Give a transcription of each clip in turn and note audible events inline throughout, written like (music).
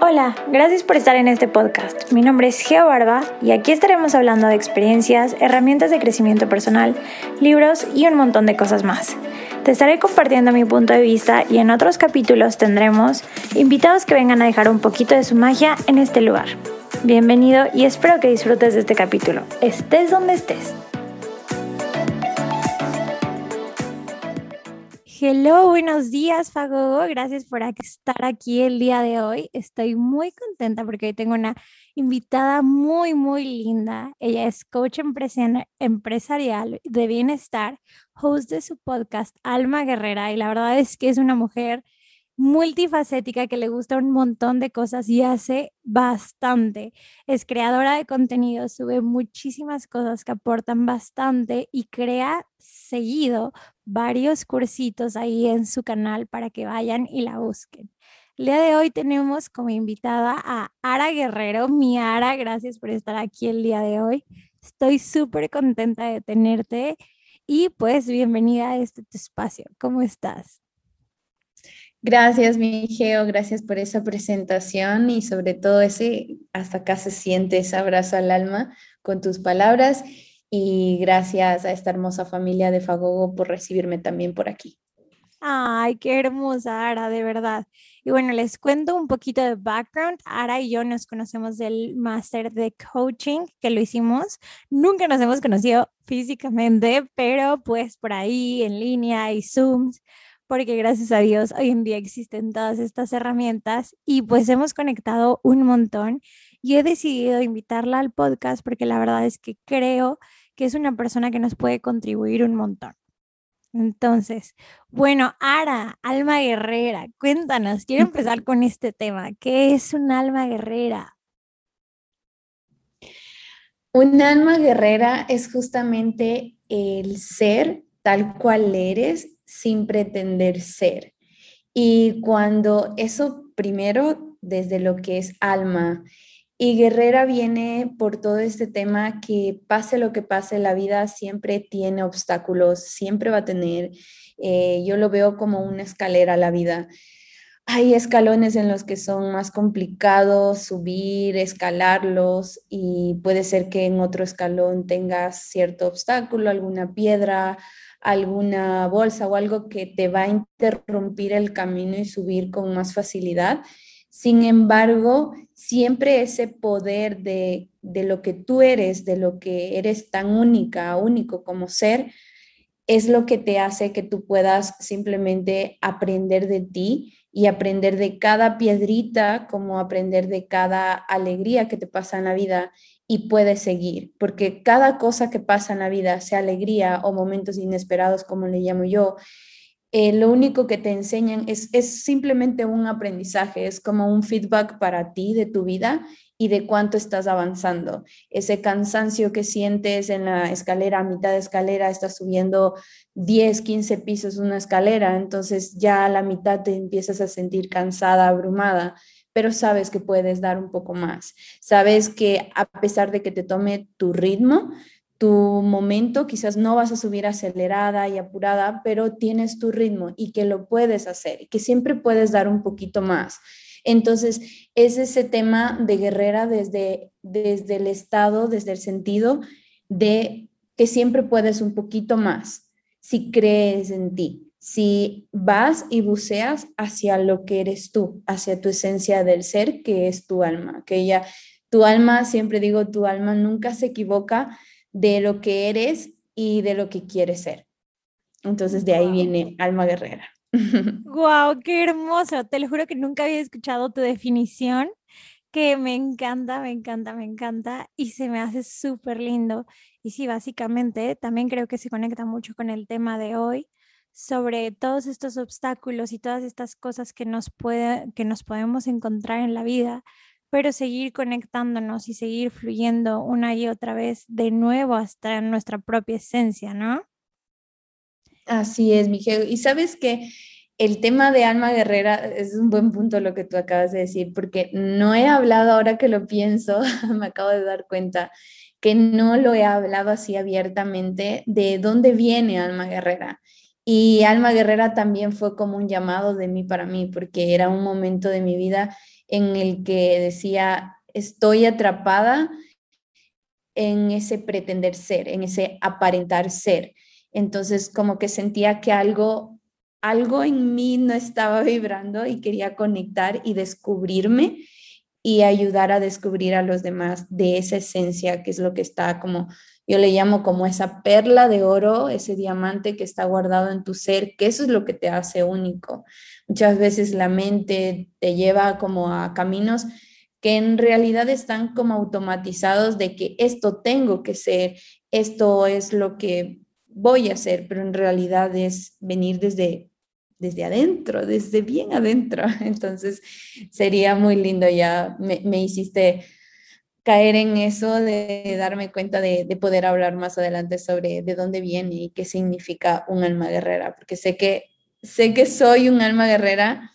Hola, gracias por estar en este podcast. Mi nombre es Geo Barba y aquí estaremos hablando de experiencias, herramientas de crecimiento personal, libros y un montón de cosas más. Te estaré compartiendo mi punto de vista y en otros capítulos tendremos invitados que vengan a dejar un poquito de su magia en este lugar. Bienvenido y espero que disfrutes de este capítulo, estés donde estés. Hello, buenos días, Fagogo. Gracias por estar aquí el día de hoy. Estoy muy contenta porque hoy tengo una invitada muy, muy linda. Ella es coach empresarial de bienestar, host de su podcast Alma Guerrera y la verdad es que es una mujer multifacética que le gusta un montón de cosas y hace bastante. Es creadora de contenido, sube muchísimas cosas que aportan bastante y crea seguido varios cursitos ahí en su canal para que vayan y la busquen. El día de hoy tenemos como invitada a Ara Guerrero. Mi Ara, gracias por estar aquí el día de hoy. Estoy súper contenta de tenerte y pues bienvenida a este espacio. ¿Cómo estás? Gracias, mi Geo, gracias por esa presentación y sobre todo ese, hasta acá se siente ese abrazo al alma con tus palabras y gracias a esta hermosa familia de Fagogo por recibirme también por aquí. Ay, qué hermosa, Ara, de verdad. Y bueno, les cuento un poquito de background. Ara y yo nos conocemos del máster de coaching que lo hicimos. Nunca nos hemos conocido físicamente, pero pues por ahí en línea y Zooms porque gracias a Dios hoy en día existen todas estas herramientas y pues hemos conectado un montón y he decidido invitarla al podcast porque la verdad es que creo que es una persona que nos puede contribuir un montón. Entonces, bueno, Ara, alma guerrera, cuéntanos, quiero (laughs) empezar con este tema. ¿Qué es un alma guerrera? Un alma guerrera es justamente el ser tal cual eres sin pretender ser. Y cuando eso primero, desde lo que es alma, y Guerrera viene por todo este tema que pase lo que pase, la vida siempre tiene obstáculos, siempre va a tener, eh, yo lo veo como una escalera la vida. Hay escalones en los que son más complicados subir, escalarlos y puede ser que en otro escalón tengas cierto obstáculo, alguna piedra, alguna bolsa o algo que te va a interrumpir el camino y subir con más facilidad. Sin embargo, siempre ese poder de, de lo que tú eres, de lo que eres tan única, único como ser, es lo que te hace que tú puedas simplemente aprender de ti y aprender de cada piedrita, como aprender de cada alegría que te pasa en la vida y puedes seguir, porque cada cosa que pasa en la vida, sea alegría o momentos inesperados, como le llamo yo, eh, lo único que te enseñan es, es simplemente un aprendizaje, es como un feedback para ti de tu vida y de cuánto estás avanzando. Ese cansancio que sientes en la escalera, a mitad de escalera, estás subiendo 10, 15 pisos una escalera, entonces ya a la mitad te empiezas a sentir cansada, abrumada pero sabes que puedes dar un poco más. Sabes que a pesar de que te tome tu ritmo, tu momento, quizás no vas a subir acelerada y apurada, pero tienes tu ritmo y que lo puedes hacer y que siempre puedes dar un poquito más. Entonces, es ese tema de guerrera desde, desde el estado, desde el sentido de que siempre puedes un poquito más si crees en ti si vas y buceas hacia lo que eres tú, hacia tu esencia del ser, que es tu alma, que tu alma, siempre digo, tu alma nunca se equivoca de lo que eres y de lo que quieres ser. Entonces de ahí viene alma guerrera. (laughs) Wow, qué hermoso. Te lo juro que nunca había escuchado tu definición, que me encanta, me encanta, me encanta y se me hace súper lindo. Y sí, básicamente también creo que se conecta mucho con el tema de hoy, sobre todos estos obstáculos y todas estas cosas que nos, puede, que nos podemos encontrar en la vida, pero seguir conectándonos y seguir fluyendo una y otra vez de nuevo hasta nuestra propia esencia, ¿no? Así es, Miguel. Y sabes que el tema de alma guerrera es un buen punto lo que tú acabas de decir, porque no he hablado ahora que lo pienso, (laughs) me acabo de dar cuenta que no lo he hablado así abiertamente de dónde viene alma guerrera. Y Alma Guerrera también fue como un llamado de mí para mí, porque era un momento de mi vida en el que decía, estoy atrapada en ese pretender ser, en ese aparentar ser. Entonces como que sentía que algo algo en mí no estaba vibrando y quería conectar y descubrirme y ayudar a descubrir a los demás de esa esencia que es lo que está como yo le llamo como esa perla de oro, ese diamante que está guardado en tu ser, que eso es lo que te hace único. Muchas veces la mente te lleva como a caminos que en realidad están como automatizados de que esto tengo que ser, esto es lo que voy a hacer, pero en realidad es venir desde, desde adentro, desde bien adentro. (laughs) Entonces sería muy lindo, ya me, me hiciste caer en eso de darme cuenta de, de, poder hablar más adelante sobre de dónde viene y qué significa un alma guerrera, porque sé que, sé que soy un alma guerrera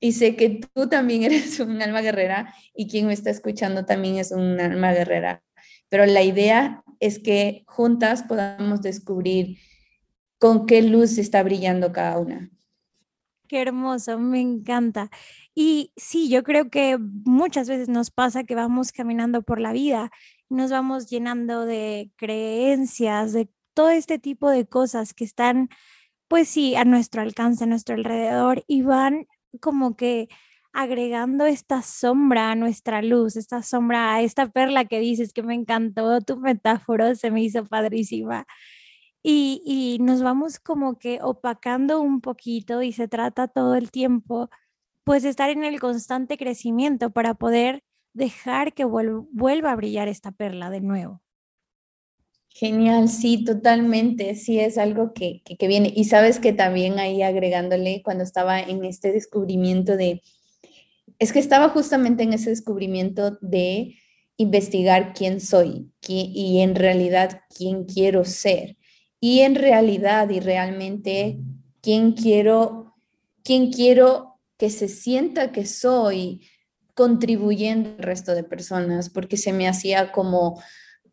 y sé que tú también (laughs) eres un alma guerrera y quien me está escuchando también es un alma guerrera. Pero la idea es que juntas podamos descubrir con qué luz está brillando cada una. Qué hermoso, me encanta. Y sí, yo creo que muchas veces nos pasa que vamos caminando por la vida, nos vamos llenando de creencias, de todo este tipo de cosas que están, pues sí, a nuestro alcance, a nuestro alrededor y van como que agregando esta sombra a nuestra luz, esta sombra a esta perla que dices que me encantó, tu metáfora se me hizo padrísima. Y, nos vamos como que opacando un poquito y se trata todo el tiempo pues estar en el constante crecimiento para poder dejar que vuelva a brillar esta perla de nuevo. Genial, sí, totalmente, sí es algo que, que, que, viene. Y sabes que también ahí agregándole cuando estaba en este descubrimiento de, es que estaba justamente en ese descubrimiento de investigar quién soy y en realidad quién quiero ser. Y en realidad y realmente quién quiero, quién quiero que se sienta que soy contribuyendo al resto de personas, porque se me hacía como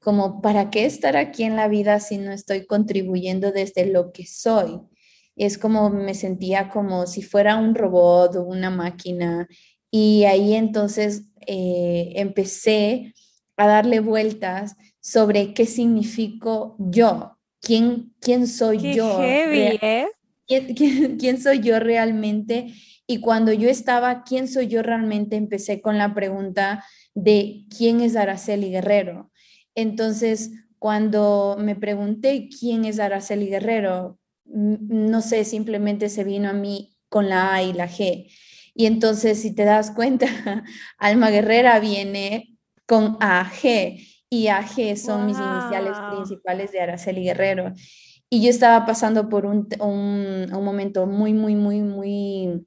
como para qué estar aquí en la vida si no estoy contribuyendo desde lo que soy. Es como me sentía como si fuera un robot o una máquina. Y ahí entonces eh, empecé a darle vueltas sobre qué significo yo, quién, quién soy yo. ¿eh? (laughs) ¿Quién, quién soy yo realmente? Y cuando yo estaba, ¿quién soy yo realmente? Empecé con la pregunta de quién es Araceli Guerrero entonces, cuando me pregunté quién es Araceli Guerrero, no sé, simplemente se vino a mí con la A y la G. Y entonces, si te das cuenta, (laughs) Alma Guerrera viene con AG y AG son mis iniciales principales de Araceli Guerrero. Y yo estaba pasando por un, un, un momento muy, muy, muy, muy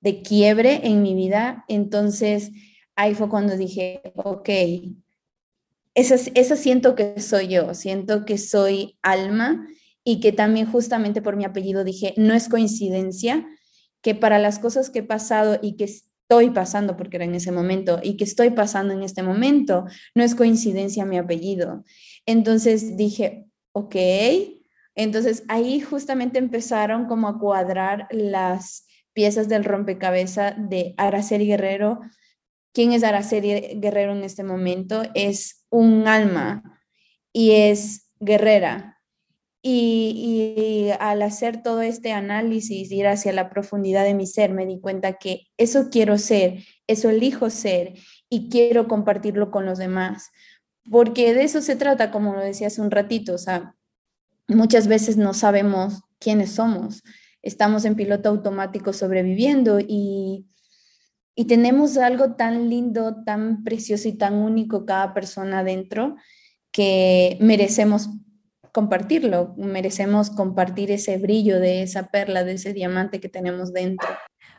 de quiebre en mi vida. Entonces, ahí fue cuando dije, ok, esa, siento que soy yo, siento que soy alma y que también justamente por mi apellido dije, no es coincidencia que para las cosas que he pasado y que estoy pasando, porque era en ese momento, y que estoy pasando en este momento, no es coincidencia mi apellido. Entonces dije, ok, entonces ahí justamente empezaron como a cuadrar las piezas del rompecabezas de Araceli Guerrero, quién es Araceli Guerrero en este momento, es un alma y es guerrera. Y, al hacer todo este análisis, ir hacia la profundidad de mi ser, me di cuenta que eso quiero ser, eso elijo ser y quiero compartirlo con los demás. Porque de eso se trata, como lo decía hace un ratito, o sea, muchas veces no sabemos quiénes somos, estamos en piloto automático sobreviviendo y y tenemos algo tan lindo, tan precioso y tan único cada persona dentro que merecemos compartirlo, merecemos compartir ese brillo de esa perla, de ese diamante que tenemos dentro.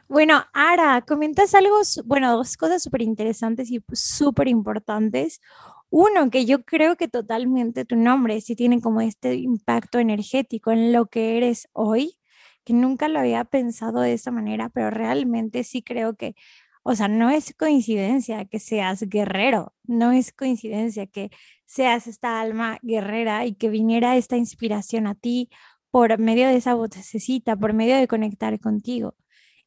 Bueno, Ara, comentas algo, bueno, dos cosas súper interesantes y súper importantes. Uno, que yo creo que totalmente tu nombre sí tiene como este impacto energético en lo que eres hoy, que nunca lo había pensado de esa manera, pero realmente sí creo que o sea, no es coincidencia que seas guerrero, no es coincidencia que seas esta alma guerrera y que viniera esta inspiración a ti por medio de esa vocecita, por medio de conectar contigo.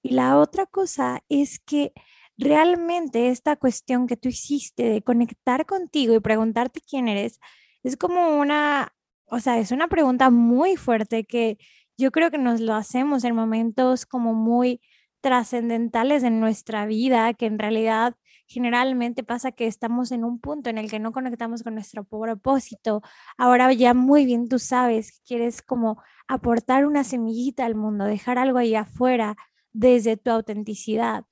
Y la otra cosa es que realmente esta cuestión que tú hiciste de conectar contigo y preguntarte quién eres, es como una, o sea, es una pregunta muy fuerte que yo creo que nos lo hacemos en momentos como muy trascendentales en nuestra vida, que en realidad generalmente pasa que estamos en un punto en el que no conectamos con nuestro propósito. Ahora ya muy bien tú sabes que quieres como aportar una semillita al mundo, dejar algo ahí afuera desde tu autenticidad.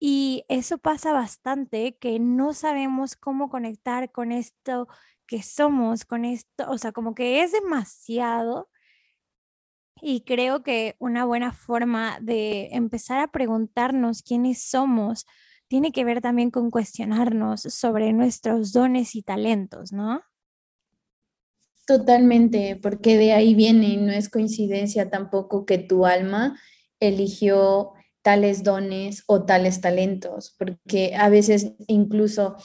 Y eso pasa bastante, que no sabemos cómo conectar con esto que somos, con esto, o sea, como que es demasiado. Y creo que una buena forma de empezar a preguntarnos quiénes somos tiene que ver también con cuestionarnos sobre nuestros dones y talentos, ¿no? Totalmente, porque de ahí viene y no es coincidencia tampoco que tu alma eligió tales dones o tales talentos, porque a veces incluso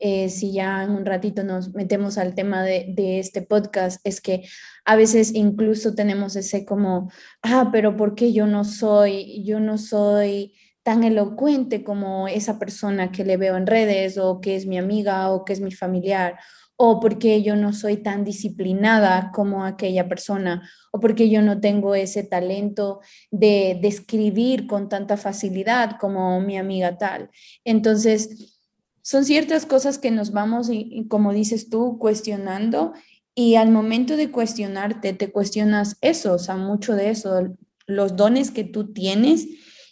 eh, si ya en un ratito nos metemos al tema de, de, este podcast, es que a veces incluso tenemos ese como, ah, pero ¿por qué yo no soy, yo no soy tan elocuente como esa persona que le veo en redes o que es mi amiga o que es mi familiar o porque yo no soy tan disciplinada como aquella persona, o porque yo no tengo ese talento de, escribir con tanta facilidad como mi amiga tal. Entonces, son ciertas cosas que nos vamos, y, como dices tú, cuestionando, y al momento de cuestionarte, te cuestionas eso, o sea, mucho de eso, los dones que tú tienes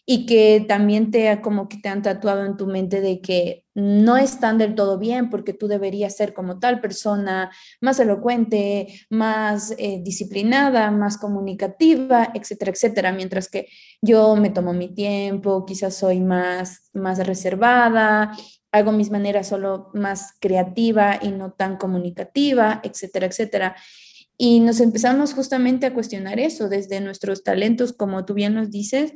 y que también te como que te han tatuado en tu mente de que no están del todo bien porque tú deberías ser como tal persona, más elocuente, más eh, disciplinada, más comunicativa, etcétera, etcétera, mientras que yo me tomo mi tiempo, quizás soy más, más reservada, hago mis maneras solo más creativa y no tan comunicativa, etcétera, etcétera. Y nos empezamos justamente a cuestionar eso desde nuestros talentos, como tú bien nos dices,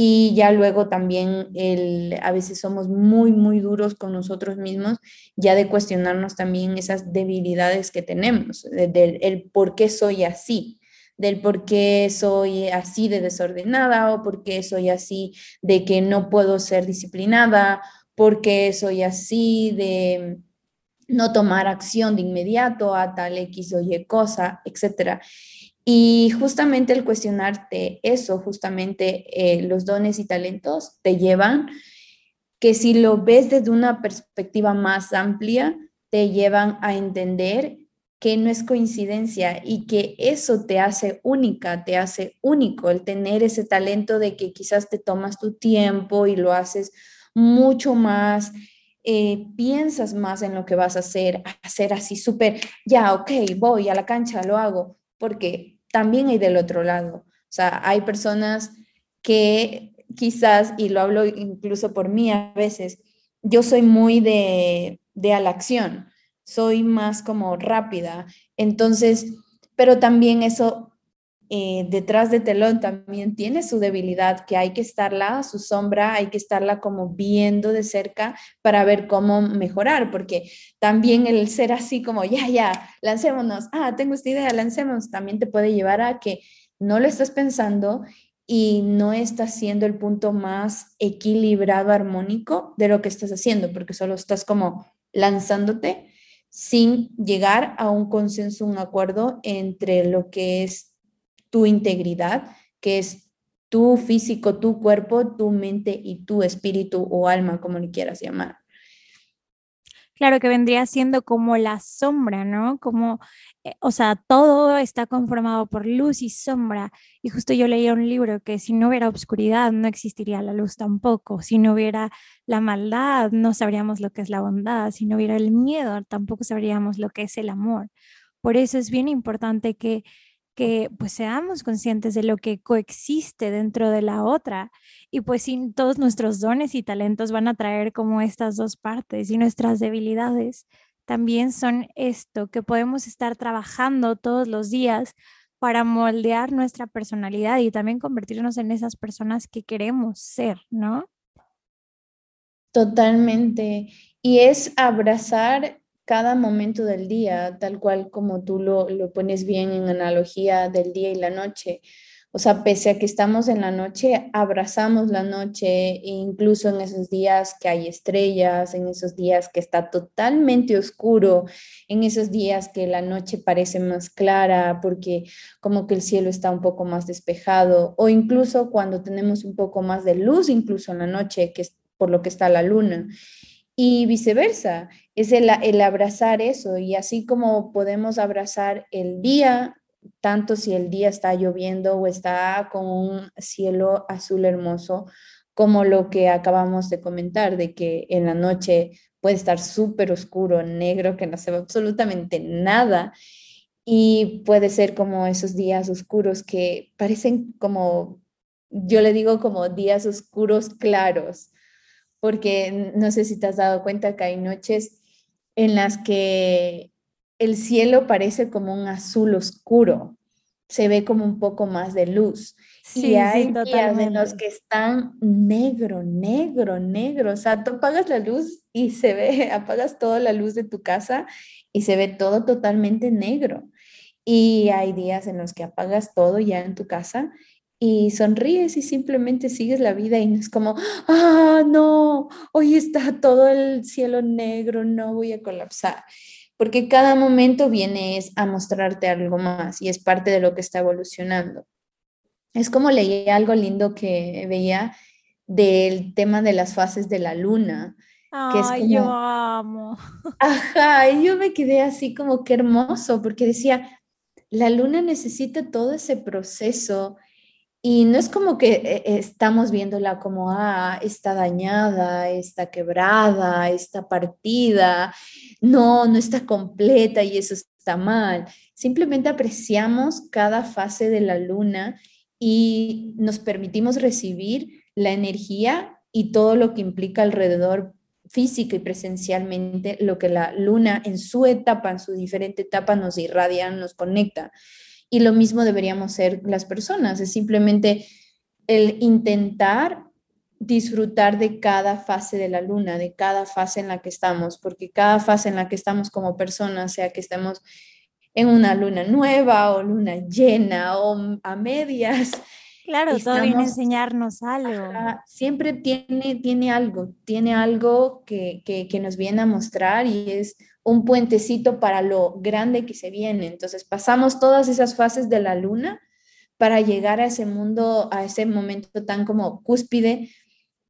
y ya luego también el, a veces somos muy, muy duros con nosotros mismos, ya de cuestionarnos también esas debilidades que tenemos, del el por qué soy así, del por qué soy así de desordenada o por qué soy así de que no puedo ser disciplinada, por qué soy así de no tomar acción de inmediato a tal X o Y cosa, etcétera. Y justamente el cuestionarte eso, justamente eh, los dones y talentos te llevan, que si lo ves desde una perspectiva más amplia, te llevan a entender que no es coincidencia y que eso te hace única, te hace único el tener ese talento de que quizás te tomas tu tiempo y lo haces mucho más, eh, piensas más en lo que vas a hacer, hacer así súper, ya, ok, voy a la cancha, lo hago, porque también hay del otro lado. O sea, hay personas que quizás, y lo hablo incluso por mí a veces, yo soy muy de, de a la acción, soy más como rápida. Entonces, pero también eso eh, detrás de telón también tiene su debilidad, que hay que estarla, su sombra, hay que estarla como viendo de cerca para ver cómo mejorar, porque también el ser así como, ya, ya, lancémonos, ah, tengo esta idea, lancemos, también te puede llevar a que no lo estás pensando y no estás siendo el punto más equilibrado, armónico de lo que estás haciendo, porque solo estás como lanzándote sin llegar a un consenso, un acuerdo entre lo que es tu integridad, que es tu físico, tu cuerpo, tu mente y tu espíritu o alma, como le quieras llamar. Claro que vendría siendo como la sombra, ¿no? Como, eh, o sea, todo está conformado por luz y sombra. Y justo yo leía un libro que si no hubiera oscuridad, no existiría la luz tampoco. Si no hubiera la maldad, no sabríamos lo que es la bondad. Si no hubiera el miedo, tampoco sabríamos lo que es el amor. Por eso es bien importante que que pues seamos conscientes de lo que coexiste dentro de la otra y pues sin todos nuestros dones y talentos van a traer como estas dos partes y nuestras debilidades también son esto que podemos estar trabajando todos los días para moldear nuestra personalidad y también convertirnos en esas personas que queremos ser, ¿no? Totalmente. Y es abrazar cada momento del día, tal cual como tú lo, lo pones bien en analogía del día y la noche. O sea, pese a que estamos en la noche, abrazamos la noche, e incluso en esos días que hay estrellas, en esos días que está totalmente oscuro, en esos días que la noche parece más clara porque como que el cielo está un poco más despejado, o incluso cuando tenemos un poco más de luz, incluso en la noche, que es por lo que está la luna. Y viceversa, es el, el abrazar eso, y así como podemos abrazar el día tanto si el día está lloviendo o está con un cielo azul hermoso, como lo que acabamos de comentar, de que en la noche puede estar súper oscuro, negro, que no se ve absolutamente nada. Y puede ser como esos días oscuros que parecen como, yo le digo como días oscuros claros, porque no sé si te has dado cuenta que hay noches en las que el cielo parece como un azul oscuro, se ve como un poco más de luz. y hay días en los que están negro, negro, negro. O sea, tú apagas la luz y se ve, (laughs) apagas toda la luz de tu casa y se ve todo totalmente negro. Y hay días en los que apagas todo ya en tu casa y sonríes y simplemente sigues la vida y no es como, ah, no, hoy está todo el cielo negro, no voy a colapsar porque cada momento viene a mostrarte algo más y es parte de lo que está evolucionando. Es como leí algo lindo que veía del tema de las fases de la luna. que es yo amo. (laughs) Ajá, y yo me quedé así como que hermoso, porque decía, la luna necesita todo ese proceso y no es como que eh, estamos viéndola como, ah, está dañada, está quebrada, está partida, no, no está completa y eso está mal. Simplemente apreciamos cada fase de la luna y nos permitimos recibir la energía y todo lo que implica alrededor física y presencialmente, lo que la luna en su etapa, en su diferente etapa nos irradia, nos conecta. Y lo mismo deberíamos ser las personas, es simplemente el intentar disfrutar de cada fase de la luna, de cada fase en la que estamos, porque cada fase en la que estamos como personas, sea que estemos en una luna nueva o luna llena o a medias. Claro, todo viene a enseñarnos algo. siempre tiene, tiene algo, tiene algo que, que, que nos viene a mostrar y es un puentecito para lo grande que se viene. Entonces pasamos todas esas fases de la luna para llegar a ese mundo, a ese momento tan como cúspide,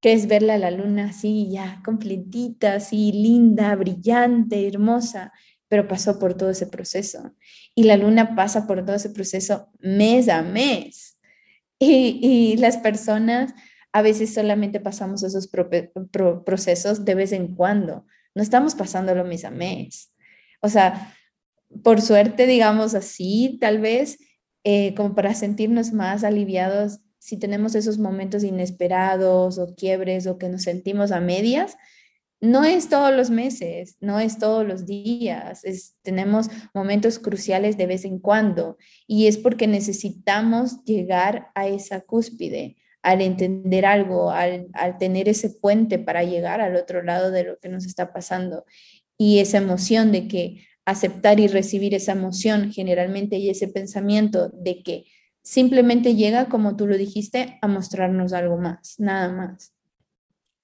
que es verla a la luna así ya completita, así linda, brillante, hermosa, pero pasó por todo ese proceso. Y la luna pasa por todo ese proceso mes a mes. Y, y las personas a veces solamente pasamos esos procesos de vez en cuando no estamos pasándolo mes a mes. O sea, por suerte, digamos así, tal vez, eh, como para sentirnos más aliviados si tenemos esos momentos inesperados o quiebres o que nos sentimos a medias, no es todos los meses, no es todos los días, es, tenemos momentos cruciales de vez en cuando y es porque necesitamos llegar a esa cúspide, al entender algo, al, tener ese puente para llegar al otro lado de lo que nos está pasando y esa emoción de que aceptar y recibir esa emoción generalmente y ese pensamiento de que simplemente llega, como tú lo dijiste, a mostrarnos algo más, nada más.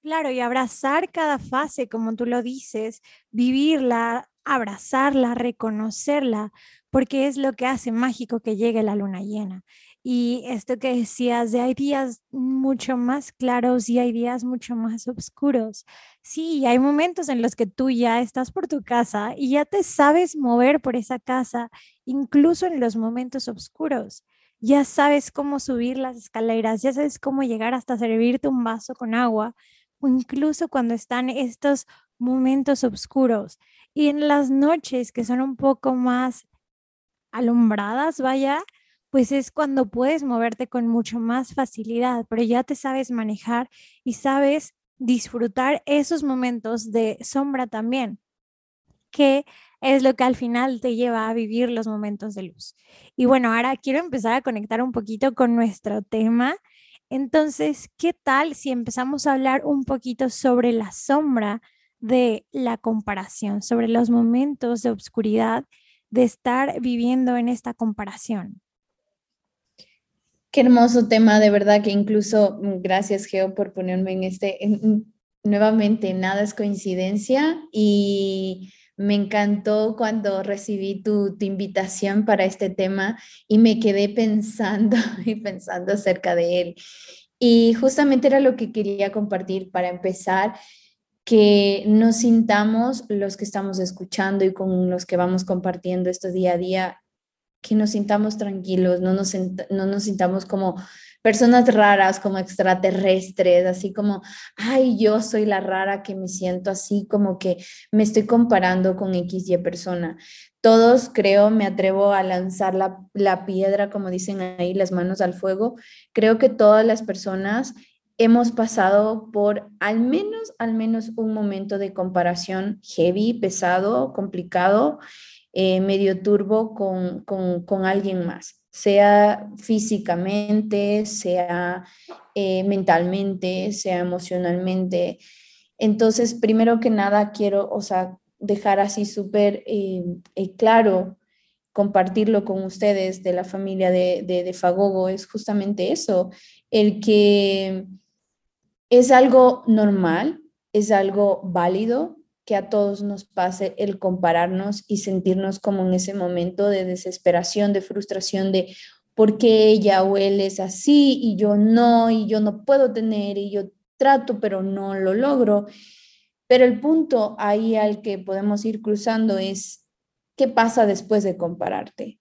Claro, y abrazar cada fase, como tú lo dices, vivirla, abrazarla, reconocerla, porque es lo que hace mágico que llegue la luna llena. Y esto que decías de hay días mucho más claros y hay días mucho más oscuros. Sí, hay momentos en los que tú ya estás por tu casa y ya te sabes mover por esa casa, incluso en los momentos oscuros. Ya sabes cómo subir las escaleras, ya sabes cómo llegar hasta servirte un vaso con agua, o incluso cuando están estos momentos oscuros. Y en las noches que son un poco más alumbradas, vaya, pues es cuando puedes moverte con mucho más facilidad, pero ya te sabes manejar y sabes disfrutar esos momentos de sombra también, que es lo que al final te lleva a vivir los momentos de luz. Y bueno, ahora quiero empezar a conectar un poquito con nuestro tema. Entonces, ¿qué tal si empezamos a hablar un poquito sobre la sombra de la comparación, sobre los momentos de obscuridad de estar viviendo en esta comparación. Qué hermoso tema, de verdad que incluso mm, gracias Geo por ponerme en este, nuevamente, nada es coincidencia y me encantó cuando recibí tu, tu, invitación para este tema y me quedé pensando (laughs) y pensando acerca de él. Y justamente era lo que quería compartir para empezar, que nos sintamos los que estamos escuchando y con los que vamos compartiendo esto día a día que nos sintamos tranquilos, no nos, no nos sintamos como personas raras, como extraterrestres, así como, ay, yo soy la rara que me siento así, como que me estoy comparando con X y persona. Todos, creo, me atrevo a lanzar la, la piedra, como dicen ahí, las manos al fuego. Creo que todas las personas hemos pasado por al menos, al menos un momento de comparación heavy, pesado, complicado eh, medio turbo con, con, alguien más, sea físicamente, sea eh, mentalmente, sea emocionalmente. Entonces, primero que nada, quiero, o sea, dejar así súper eh, claro, compartirlo con ustedes de la familia de, de, de Fagogo, es justamente eso, el que es algo normal, es algo válido, que a todos nos pase el compararnos y sentirnos como en ese momento de desesperación, de frustración, de por qué ella o él es así y yo no, y yo no puedo tener, y yo trato, pero no lo logro. Pero el punto ahí al que podemos ir cruzando es, ¿qué pasa después de compararte?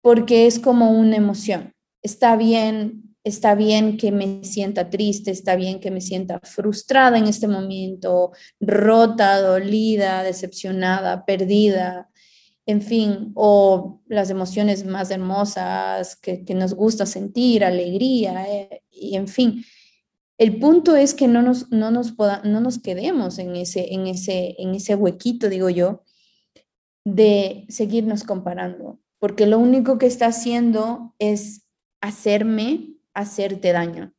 Porque es como una emoción. Está bien está bien que me sienta triste, está bien que me sienta frustrada en este momento, rota, dolida, decepcionada, perdida, en fin, o las emociones más hermosas que, nos gusta sentir, alegría, eh, y en fin. El punto es que no nos, no nos, no nos quedemos en ese, en, ese, en ese huequito, digo yo, de seguirnos comparando, porque lo único que está haciendo es hacerme hacerte daño.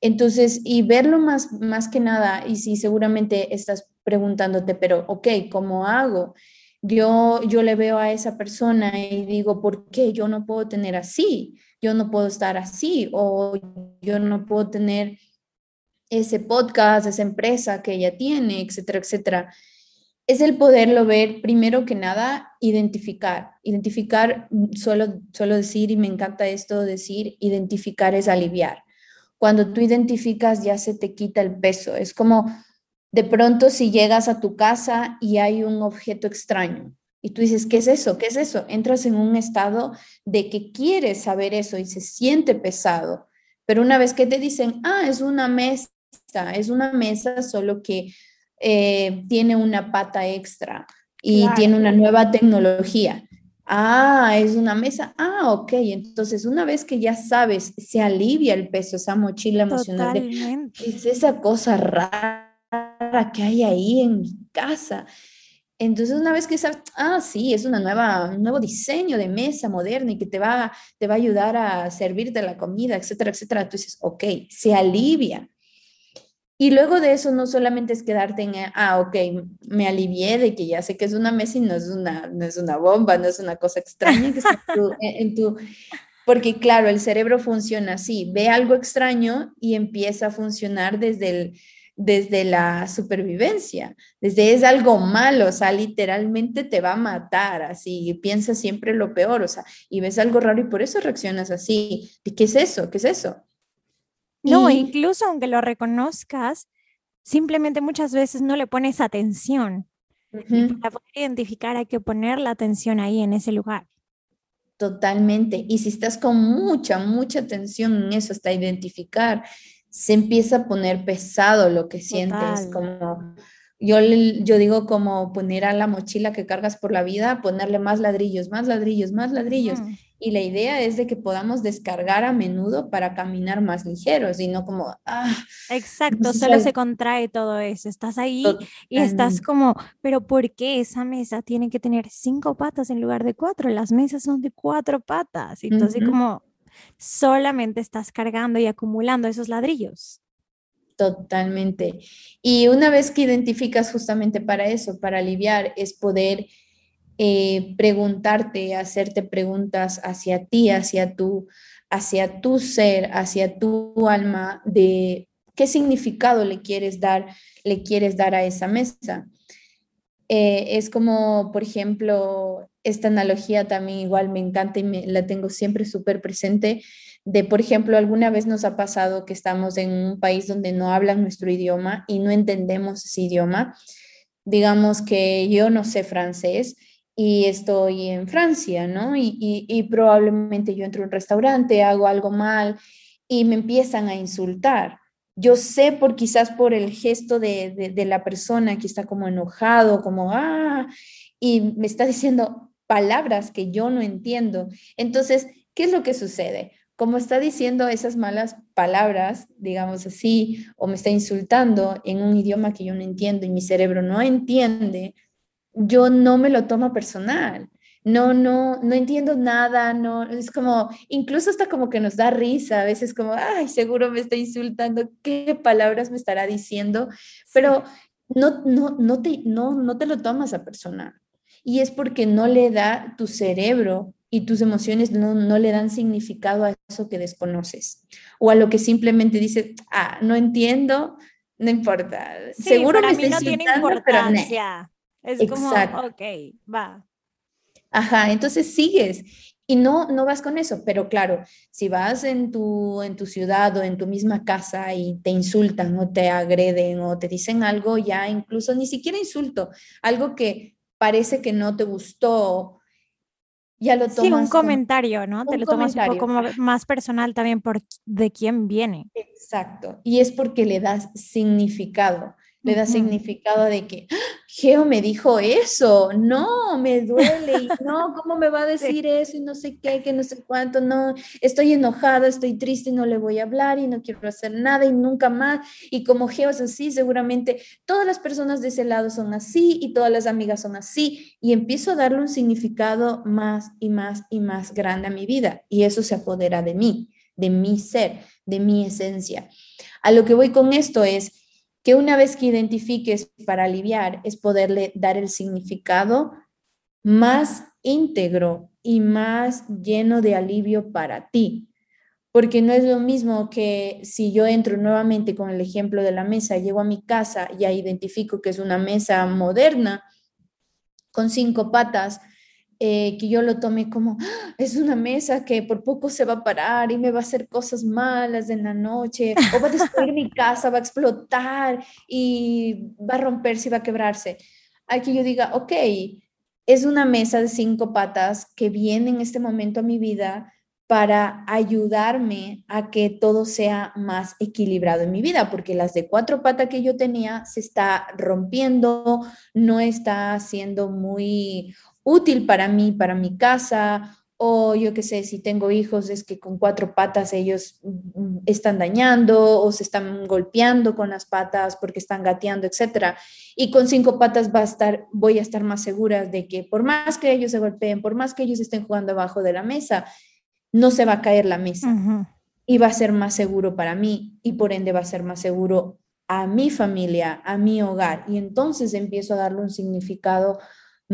Entonces, y verlo más, más que nada, y si seguramente estás preguntándote, pero, ok, ¿cómo hago? Yo, yo le veo a esa persona y digo, ¿por qué yo no puedo tener así? Yo no puedo estar así, o yo no puedo tener ese podcast, esa empresa que ella tiene, etcétera, etcétera es el poderlo ver, primero que nada, identificar. Identificar, suelo, suelo decir, y me encanta esto decir, identificar es aliviar. Cuando tú identificas ya se te quita el peso. Es como de pronto si llegas a tu casa y hay un objeto extraño y tú dices, ¿qué es eso? ¿Qué es eso? Entras en un estado de que quieres saber eso y se siente pesado. Pero una vez que te dicen, ah, es una mesa, es una mesa, solo que eh, tiene una pata extra y tiene una nueva tecnología. Ah, es una mesa. Ah, ok. Entonces, una vez que ya sabes, se alivia el peso, esa mochila emocional. es esa cosa rara que hay ahí en mi casa. Entonces, una vez que sabes, ah, sí, es una nueva, un nuevo diseño de mesa moderna y que te va, te va a ayudar a servirte la comida, etcétera, etcétera, tú dices, ok, se alivia. Y luego de eso no solamente es quedarte en, ah, ok, me alivié de que ya sé que es una mesa y no es una, no es una bomba, no es una cosa extraña que está en, tu, (laughs) porque claro, el cerebro funciona así, ve algo extraño y empieza a funcionar desde, el, desde la supervivencia, desde es algo malo, o sea, literalmente te va a matar, así, piensa siempre lo peor, o sea, y ves algo raro y por eso reaccionas así. ¿Y qué es eso? ¿Qué es eso? No, incluso aunque lo reconozcas, simplemente muchas veces no le pones atención. para poder identificar hay que poner la atención ahí en ese lugar. Totalmente. Y si estás con mucha, mucha atención en eso hasta identificar, se empieza a poner pesado lo que sientes, como yo, yo digo como poner a la mochila que cargas por la vida, ponerle más ladrillos, más ladrillos, más ladrillos y la idea es de que podamos descargar a menudo para caminar más ligeros y no como, ah. Exacto, solo se contrae todo eso. Estás ahí y estás como, pero ¿por qué esa mesa tiene que tener cinco patas en lugar de cuatro? Las mesas son de cuatro patas. Entonces, como solamente estás cargando y acumulando esos ladrillos. Totalmente. Y una vez que identificas justamente para eso, para aliviar, es poder eh, preguntarte, hacerte preguntas hacia ti, hacia tu, hacia tu ser, hacia tu alma, de qué significado le quieres dar, le quieres dar a esa mesa. Eh, es como, por ejemplo, esta analogía también igual me encanta y me, la tengo siempre súper presente de, por ejemplo, alguna vez nos ha pasado que estamos en un país donde no hablan nuestro idioma y no entendemos ese idioma. Digamos que yo no sé francés y estoy en Francia, ¿no? Y, probablemente yo entro a un restaurante, hago algo mal y me empiezan a insultar. Yo sé por quizás por el gesto de, de la persona que está como enojado, como, ah, y me está diciendo palabras que yo no entiendo. Entonces, ¿qué es lo que sucede? como está diciendo esas malas palabras, digamos así, o me está insultando en un idioma que yo no entiendo y mi cerebro no entiende, yo no me lo tomo personal. No, no, no entiendo nada, no, es como, incluso hasta como que nos da risa, a veces como, ay, seguro me está insultando, qué palabras me estará diciendo, pero no, no, no, te, no, no te lo tomas a personal. Y es porque no le da tu cerebro y tus emociones no, le dan significado a eso que desconoces o a lo que simplemente dices, ah, no entiendo, no importa. Seguro para mí no tiene importancia. Es como, ok, va. Ajá, entonces sigues y no, no vas con eso, pero claro, si vas en tu, en tu ciudad o en tu misma casa y te insultan o te agreden o te dicen algo, ya incluso ni siquiera insulto, algo que parece que no te gustó ya lo tomas. Sí, un comentario, ¿no? Te lo tomas un poco más personal también por de quién viene. Exacto. Y es porque le das significado le da significado de que ¡Ah! Geo me dijo eso, no, me duele, y no, ¿cómo me va a (laughs) decir eso? Y no sé qué, que no sé cuánto, no, estoy enojada, estoy triste, no le voy a hablar y no quiero hacer nada y nunca más. Y como Geo es así, seguramente todas las personas de ese lado son así y todas las amigas son así. Y empiezo a darle un significado más y más y más grande a mi vida. Y eso se apodera de mí, de mi ser, de mi esencia. A lo que voy con esto es que una vez que identifiques para aliviar es poderle dar el significado más íntegro y más lleno de alivio para ti. Porque no es lo mismo que si yo entro nuevamente con el ejemplo de la mesa, llego a mi casa, y identifico que es una mesa moderna con cinco patas, eh, que yo lo tome como, ¡Ah! es una mesa que por poco se va a parar y me va a hacer cosas malas en la noche, o va a destruir mi casa, va a explotar y va a romperse y va a quebrarse. Aquí yo diga, ok, es una mesa de cinco patas que viene en este momento a mi vida para ayudarme a que todo sea más equilibrado en mi vida, porque las de cuatro patas que yo tenía se está rompiendo, no está siendo muy útil para mí, para mi casa, o yo qué sé, si tengo hijos es que con cuatro patas ellos mm, están dañando o se están golpeando con las patas porque están gateando, etcétera. Y con cinco patas va a estar, voy a estar más segura de que por más que ellos se golpeen, por más que ellos estén jugando abajo de la mesa, no se va a caer la mesa. Y va a ser más seguro para mí y por ende va a ser más seguro a mi familia, a mi hogar. Y entonces empiezo a darle un significado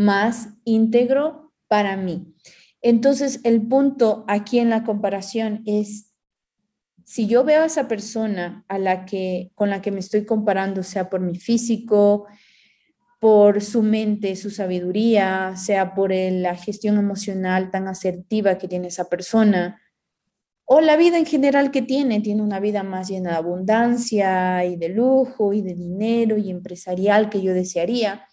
más íntegro para mí. Entonces, el punto aquí en la comparación es, si yo veo a esa persona a la que, con la que me estoy comparando, sea por mi físico, por su mente, su sabiduría, sea por la gestión emocional tan asertiva que tiene esa persona, o la vida en general que tiene, tiene una vida más llena de abundancia y de lujo y de dinero y empresarial que yo desearía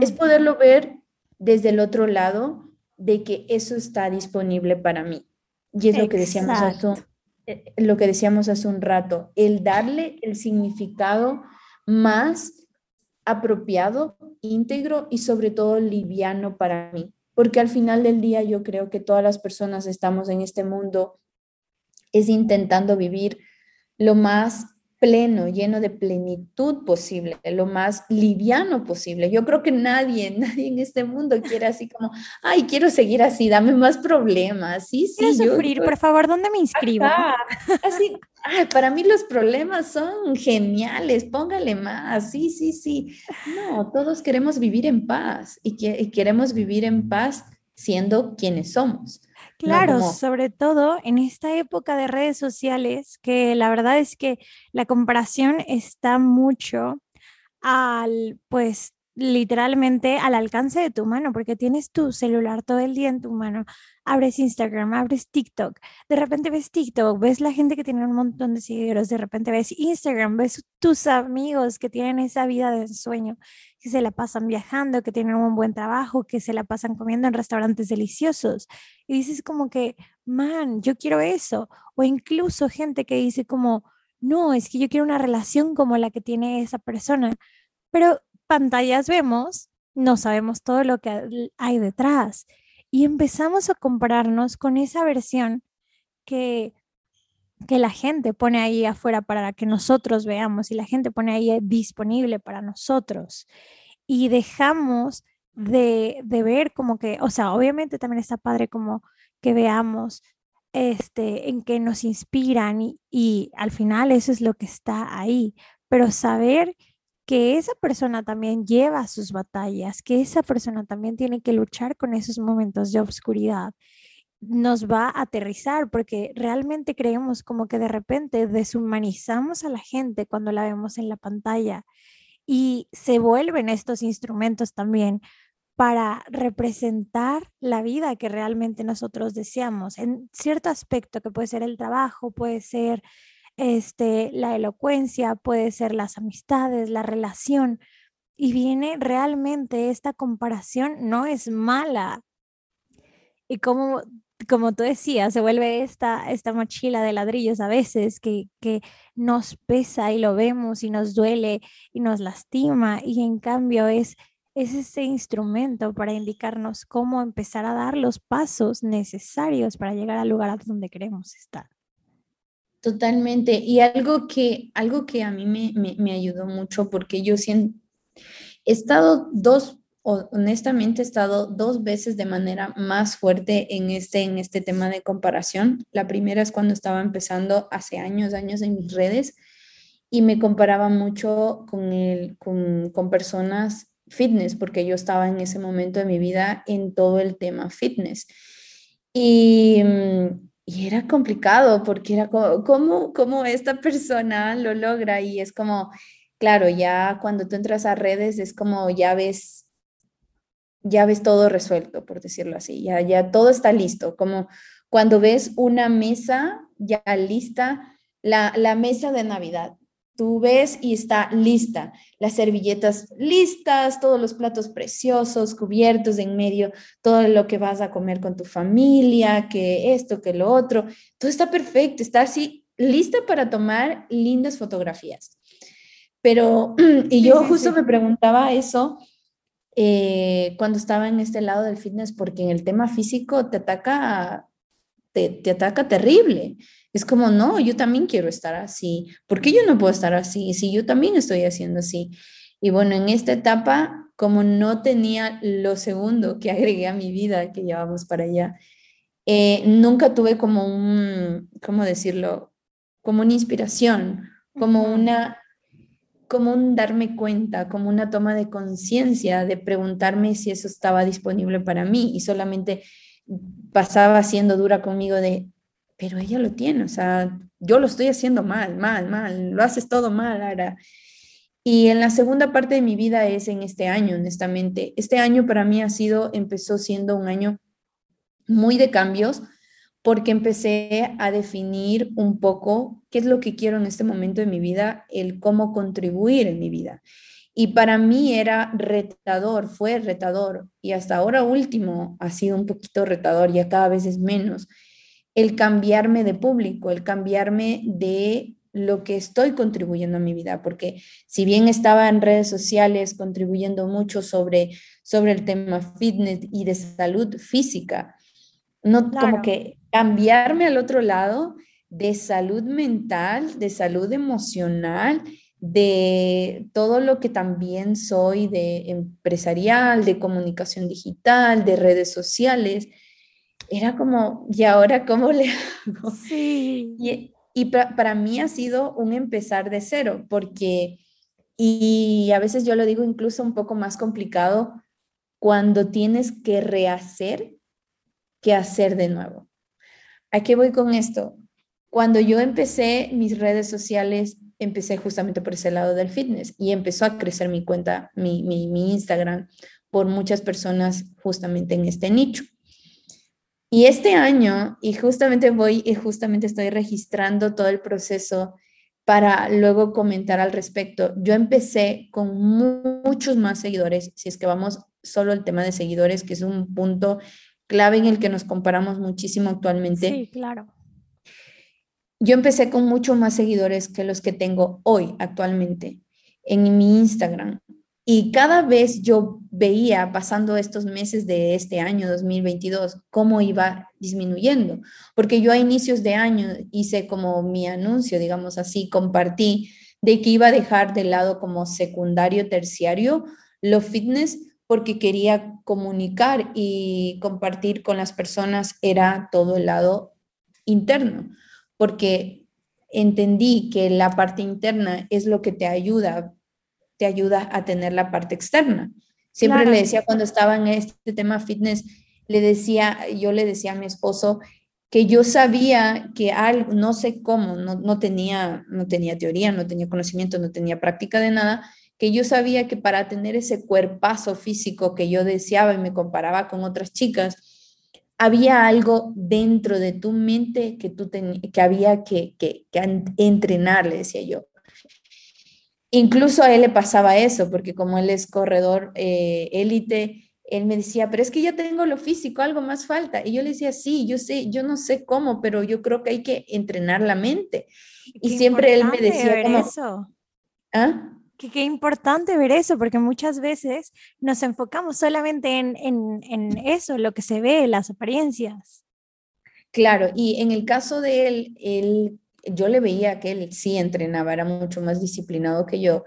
es poderlo ver desde el otro lado de que eso está disponible para mí. Y es lo que, decíamos hace un, eh, lo que decíamos hace un rato, el darle el significado más apropiado, íntegro y sobre todo liviano para mí. Porque al final del día yo creo que todas las personas estamos en este mundo es intentando vivir lo más pleno, lleno de plenitud posible, lo más liviano posible. Yo creo que nadie, (laughs) nadie en este mundo quiere así como, ay, quiero seguir así, dame más problemas. Sí, sí. Quiero sufrir, por favor, ¿dónde me inscribo? así, ay, para mí los problemas son geniales, póngale más. Sí, sí, sí. No, todos queremos vivir en paz y, que, y queremos vivir en paz siendo quienes somos. Claro, sobre todo en esta época de redes sociales, que la verdad es que la comparación está mucho al, pues, literalmente al alcance de tu mano, porque tienes tu celular todo el día en tu mano, abres Instagram, abres TikTok, de repente ves TikTok, ves la gente que tiene un montón de seguidores, de repente ves Instagram, ves tus amigos que tienen esa vida de sueño, que se la pasan viajando, que tienen un buen trabajo, que se la pasan comiendo en restaurantes deliciosos. Y dices como que, man, yo quiero eso. O incluso gente que dice como, no, es que yo quiero una relación como la que tiene esa persona. Pero pantallas vemos, no sabemos todo lo que hay detrás. Y empezamos a compararnos con esa versión que, que la gente pone ahí afuera para que nosotros veamos y la gente pone ahí disponible para nosotros. Y dejamos de, de ver como que, o sea, obviamente también está padre como que veamos este, en que nos inspiran y, y, al final eso es lo que está ahí, pero saber que esa persona también lleva sus batallas, que esa persona también tiene que luchar con esos momentos de oscuridad, nos va a aterrizar porque realmente creemos como que de repente deshumanizamos a la gente cuando la vemos en la pantalla y se vuelven estos instrumentos también para representar la vida que realmente nosotros deseamos en cierto aspecto que puede ser el trabajo, puede ser este, la elocuencia, puede ser las amistades, la relación. Y viene realmente esta comparación, no es mala. Y como, como tú decías, se vuelve esta, esta mochila de ladrillos a veces que, que nos pesa y lo vemos y nos duele y nos lastima. Y en cambio es, es ese instrumento para indicarnos cómo empezar a dar los pasos necesarios para llegar al lugar donde queremos estar. Totalmente. Y algo que, algo que a mí me, me, ayudó mucho, porque yo siento, he estado dos, honestamente he estado dos veces de manera más fuerte en este, en este tema de comparación. La primera es cuando estaba empezando hace años, años en mis redes y me comparaba mucho con, el, con, con personas fitness, porque yo estaba en ese momento de mi vida en todo el tema fitness. Y mm, y era complicado porque era como, ¿cómo, ¿cómo esta persona lo logra? Y es como, claro, ya cuando tú entras a redes es como ya ves, ya ves todo resuelto, por decirlo así, ya, ya todo está listo, como cuando ves una mesa ya lista, la, la mesa de Navidad, Tú ves y está lista, las servilletas listas, todos los platos preciosos, cubiertos en medio, todo lo que vas a comer con tu familia, que esto, que lo otro, todo está perfecto, está así lista para tomar lindas fotografías. Pero, (clears throat) y yo justo me preguntaba eso eh, cuando estaba en este lado del fitness, porque en el tema físico te ataca, te, te ataca terrible. Es como, no, yo también quiero estar así. ¿Por qué yo no puedo estar así si yo también estoy haciendo así? Y bueno, en esta etapa, como no tenía lo segundo que (laughs) agregué a mi vida, que llevamos para allá, eh, nunca tuve como un, ¿cómo decirlo? Como una inspiración, como una como un darme cuenta, como una toma de conciencia, de preguntarme si eso estaba disponible para mí y solamente pasaba siendo dura conmigo de, pero ella lo tiene, o sea, yo lo estoy haciendo mal, mal, mal, lo haces todo mal, Ara. Y en la segunda parte de mi vida es en este año, honestamente. Este año para mí ha sido, empezó siendo un año muy de cambios, porque empecé a definir un poco qué es lo que quiero en este momento de mi vida, el cómo contribuir en mi vida. Y para mí era retador, fue retador, y hasta ahora último ha sido un poquito retador, ya cada vez es menos el cambiarme de público, el cambiarme de lo que estoy contribuyendo a mi vida, porque si bien estaba en redes sociales contribuyendo mucho sobre, sobre el tema fitness y de salud física, no como que cambiarme al otro lado de salud mental, de salud emocional, de todo lo que también soy de empresarial, de comunicación digital, de redes sociales. Era como, ¿y ahora cómo le hago? Sí. Y, y para mí ha sido un empezar de cero, porque, y a veces yo lo digo incluso un poco más complicado, cuando tienes que rehacer que hacer de nuevo. ¿A qué voy con esto? Cuando yo empecé mis redes sociales, empecé justamente por ese lado del fitness y empezó a crecer mi cuenta, mi, mi, Instagram, por muchas personas justamente en este nicho. Y este año, y justamente voy y justamente estoy registrando todo el proceso para luego comentar al respecto. Yo empecé con muchos más seguidores, si es que vamos solo el tema de seguidores, que es un punto clave en el que nos comparamos muchísimo actualmente. Sí, claro. Yo empecé con mucho más seguidores que los que tengo hoy actualmente en mi Instagram. Y cada vez yo veía, pasando estos meses de este año 2022, cómo iba disminuyendo. Porque yo a inicios de año hice como mi anuncio, digamos así, compartí de que iba a dejar de lado como secundario, terciario, lo fitness, porque quería comunicar y compartir con las personas, era todo el lado interno porque entendí que la parte interna es lo que te ayuda, te ayuda a tener la parte externa. Siempre le decía cuando estaba en este tema fitness, le decía, yo le decía a mi esposo que yo sabía que algo, no sé cómo, no, no, tenía, no tenía teoría, no tenía conocimiento, no tenía práctica de nada, que yo sabía que para tener ese cuerpazo físico que yo deseaba y me comparaba con otras chicas, había algo dentro de tu mente que, tú que había que, que, entrenar, le decía yo. Incluso a él le pasaba eso, porque como él es corredor eh, élite, él me decía, pero es que ya tengo lo físico, algo más falta. Y yo le decía, sí, yo sé, yo no sé cómo, pero yo creo que hay que entrenar la mente. Y siempre él me decía como, eso. ¿Ah? Qué importante ver eso, porque muchas veces nos enfocamos solamente en, en, eso, lo que se ve, las apariencias. Claro, y en el caso de él, él, yo le veía que él sí entrenaba, era mucho más disciplinado que yo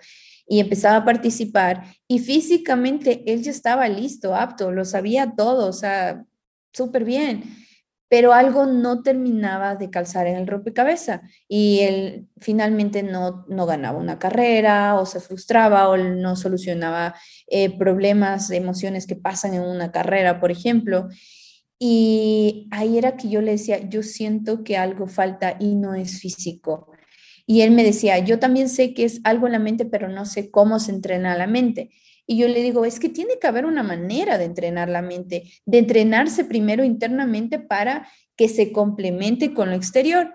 y empezaba a participar y físicamente él ya estaba listo, apto, lo sabía todo, o sea, súper bien pero algo no terminaba de calzar en el rompecabezas y él finalmente no, no ganaba una carrera o se frustraba o no solucionaba eh, problemas, emociones que pasan en una carrera, por ejemplo. Y ahí era que yo le decía, yo siento que algo falta y no es físico. Y él me decía, yo también sé que es algo en la mente, pero no sé cómo se entrena la mente. Y yo le digo, es que tiene que haber una manera de entrenar la mente, de entrenarse primero internamente para que se complemente con lo exterior.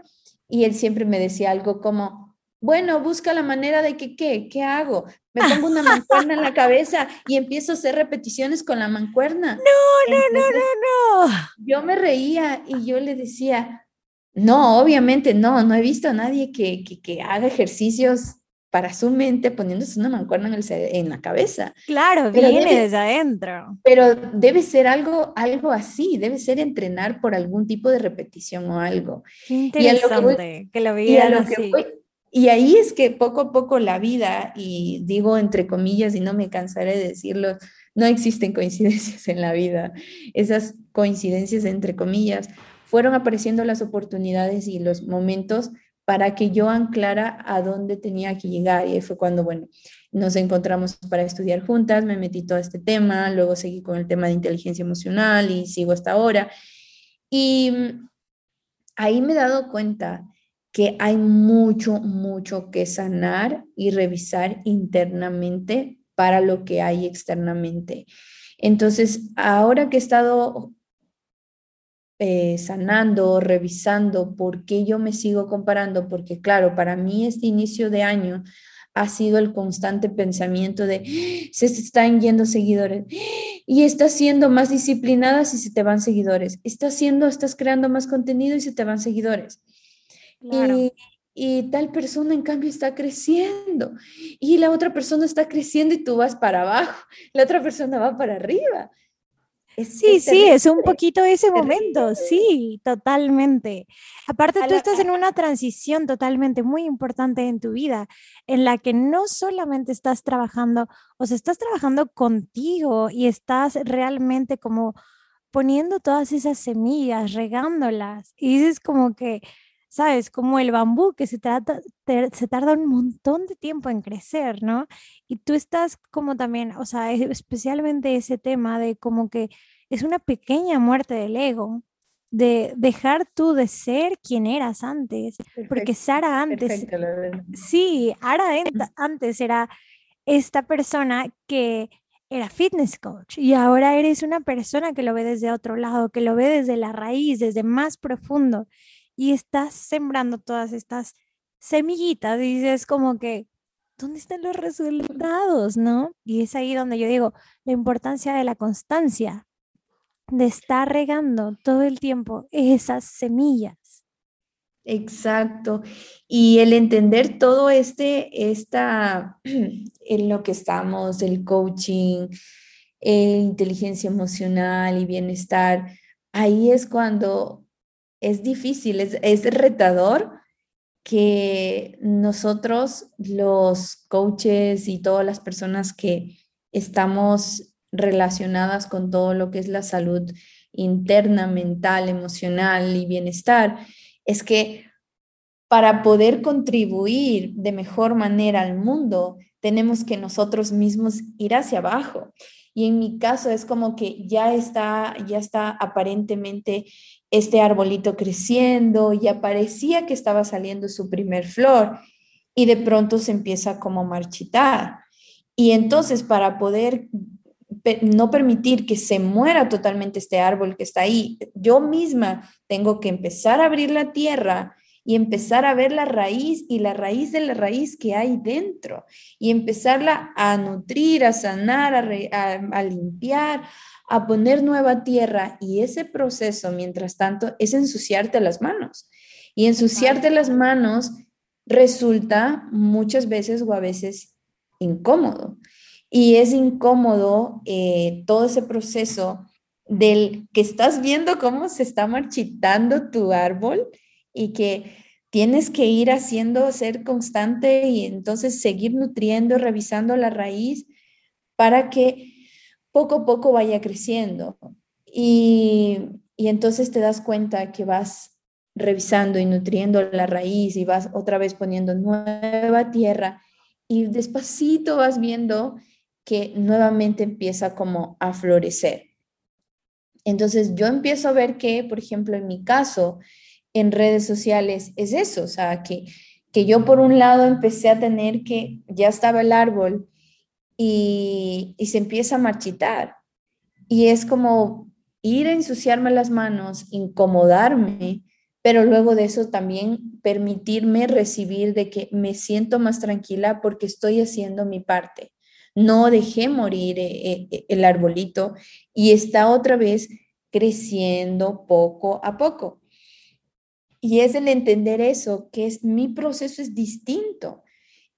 Y él siempre me decía algo como, bueno, busca la manera de que, ¿qué? ¿Qué hago? Me pongo una mancuerna en la cabeza y empiezo a hacer repeticiones con la mancuerna. No, no, no, no, no. Yo me reía y yo le decía, no, obviamente no, no he visto a nadie que, que, que haga ejercicios para su mente poniéndose una mancuerna en, el, en la cabeza. Claro, viene desde adentro. Pero debe ser algo, algo así, debe ser entrenar por algún tipo de repetición o algo. Qué interesante que lo vean así. y ahí es que poco a poco la vida, y digo entre comillas y no me cansaré de decirlo, no existen coincidencias en la vida. Esas coincidencias entre comillas fueron apareciendo las oportunidades y los momentos para que yo anclara a dónde tenía que llegar. Y ahí fue cuando, bueno, nos encontramos para estudiar juntas, me metí todo este tema, luego seguí con el tema de inteligencia emocional y sigo hasta ahora. Y mm, ahí me he dado cuenta que hay mucho, mucho que sanar y revisar internamente para lo que hay externamente. Entonces, ahora que he estado eh, sanando, revisando por qué yo me sigo comparando, porque claro, para mí este inicio de año ha sido el constante pensamiento de se están yendo seguidores y estás siendo más disciplinada si se te van seguidores, estás siendo, estás creando más contenido y se te van seguidores. Y, y tal persona en cambio está creciendo y la otra persona está creciendo y tú vas para abajo, la otra persona va para arriba. Sí, sí, es un poquito ese momento, sí, totalmente. Aparte, tú estás en una transición totalmente muy importante en tu vida, en la que no solamente estás trabajando, o sea, estás trabajando contigo y estás realmente como poniendo todas esas semillas, regándolas. Y dices como que, ¿sabes? Como el bambú que se, trata, se tarda un montón de tiempo en crecer, ¿no? Y tú estás como también, o sea, especialmente ese tema de como que es una pequeña muerte del ego, de dejar tú de ser quien eras antes, porque Sara antes, sí, Ara antes era esta persona que era fitness coach y ahora eres una persona que lo ve desde otro lado, que lo ve desde la raíz, desde más profundo y estás sembrando todas estas semillitas y dices como que, ¿dónde están los resultados? ¿No? Y es ahí donde yo digo la importancia de la constancia, de estar regando todo el tiempo esas semillas. Exacto. Y el entender todo este, esta, (clears throat) en lo que estamos, el coaching, eh, inteligencia emocional y bienestar, ahí es cuando es difícil, es, es retador que nosotros, los coaches y todas las personas que estamos relacionadas con todo lo que es la salud interna, mental, emocional y bienestar, es que para poder contribuir de mejor manera al mundo, tenemos que nosotros mismos ir hacia abajo. Y en mi caso es como que ya está, ya está aparentemente este arbolito creciendo, ya parecía que estaba saliendo su primer flor y de pronto se empieza como a marchitar. Y entonces para poder no permitir que se muera totalmente este árbol que está ahí, yo misma tengo que empezar a abrir la tierra y empezar a ver la raíz y la raíz de la raíz que hay dentro y empezarla a nutrir, a sanar, a, a limpiar, a poner nueva tierra y ese proceso, mientras tanto, es ensuciarte las manos. Y ensuciarte las manos resulta muchas veces o a veces incómodo. Y es incómodo eh, todo ese proceso del que estás viendo cómo se está marchitando tu árbol y que tienes que ir haciendo, ser constante y entonces seguir nutriendo, revisando la raíz para que poco a poco vaya creciendo. Y, entonces te das cuenta que vas revisando y nutriendo la raíz y vas otra vez poniendo nueva tierra y despacito vas viendo que nuevamente empieza como a florecer. Entonces yo empiezo a ver que, por ejemplo, en mi caso, en redes sociales es eso, o sea, que, que yo por un lado empecé a tener que ya estaba el árbol y, se empieza a marchitar. Y es como ir a ensuciarme las manos, incomodarme, pero luego de eso también permitirme recibir de que me siento más tranquila porque estoy haciendo mi parte. No dejé morir eh, eh, el arbolito y está otra vez creciendo poco a poco. Y es el entender eso, que es mi proceso es distinto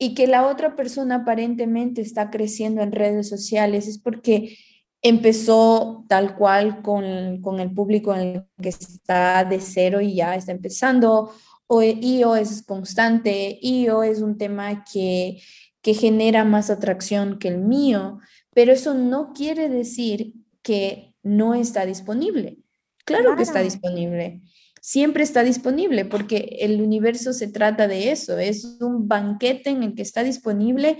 y que la otra persona aparentemente está creciendo en redes sociales es porque empezó tal cual con, el público en el que está de cero y ya está empezando, o, y o es constante, y o es un tema que, que genera más atracción que el mío, pero eso no quiere decir que no está disponible. Claro, que está disponible siempre está disponible porque el universo se trata de eso, es un banquete en el que está disponible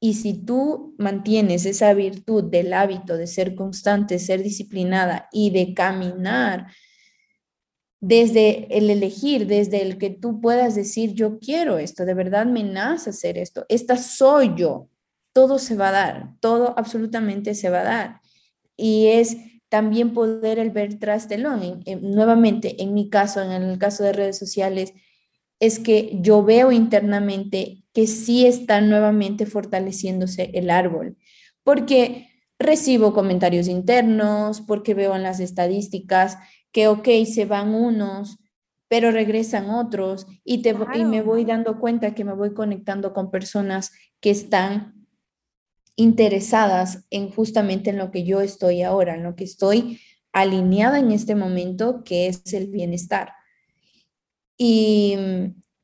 y si tú mantienes esa virtud del hábito de ser constante, ser disciplinada y de caminar desde el elegir, desde el que tú puedas decir, yo quiero esto, de verdad me nace hacer esto, esta soy yo, todo se va a dar, todo absolutamente se va a dar. Y es también poder el ver tras telón. nuevamente, en mi caso, en el caso de redes sociales, es que yo veo internamente que sí está nuevamente fortaleciéndose el árbol, porque recibo comentarios internos, porque veo en las estadísticas que, ok, se van unos, pero regresan otros y, te, y me voy dando cuenta que me voy conectando con personas que están interesadas en justamente en lo que yo estoy ahora, en lo que estoy alineada en este momento, que es el bienestar. Y,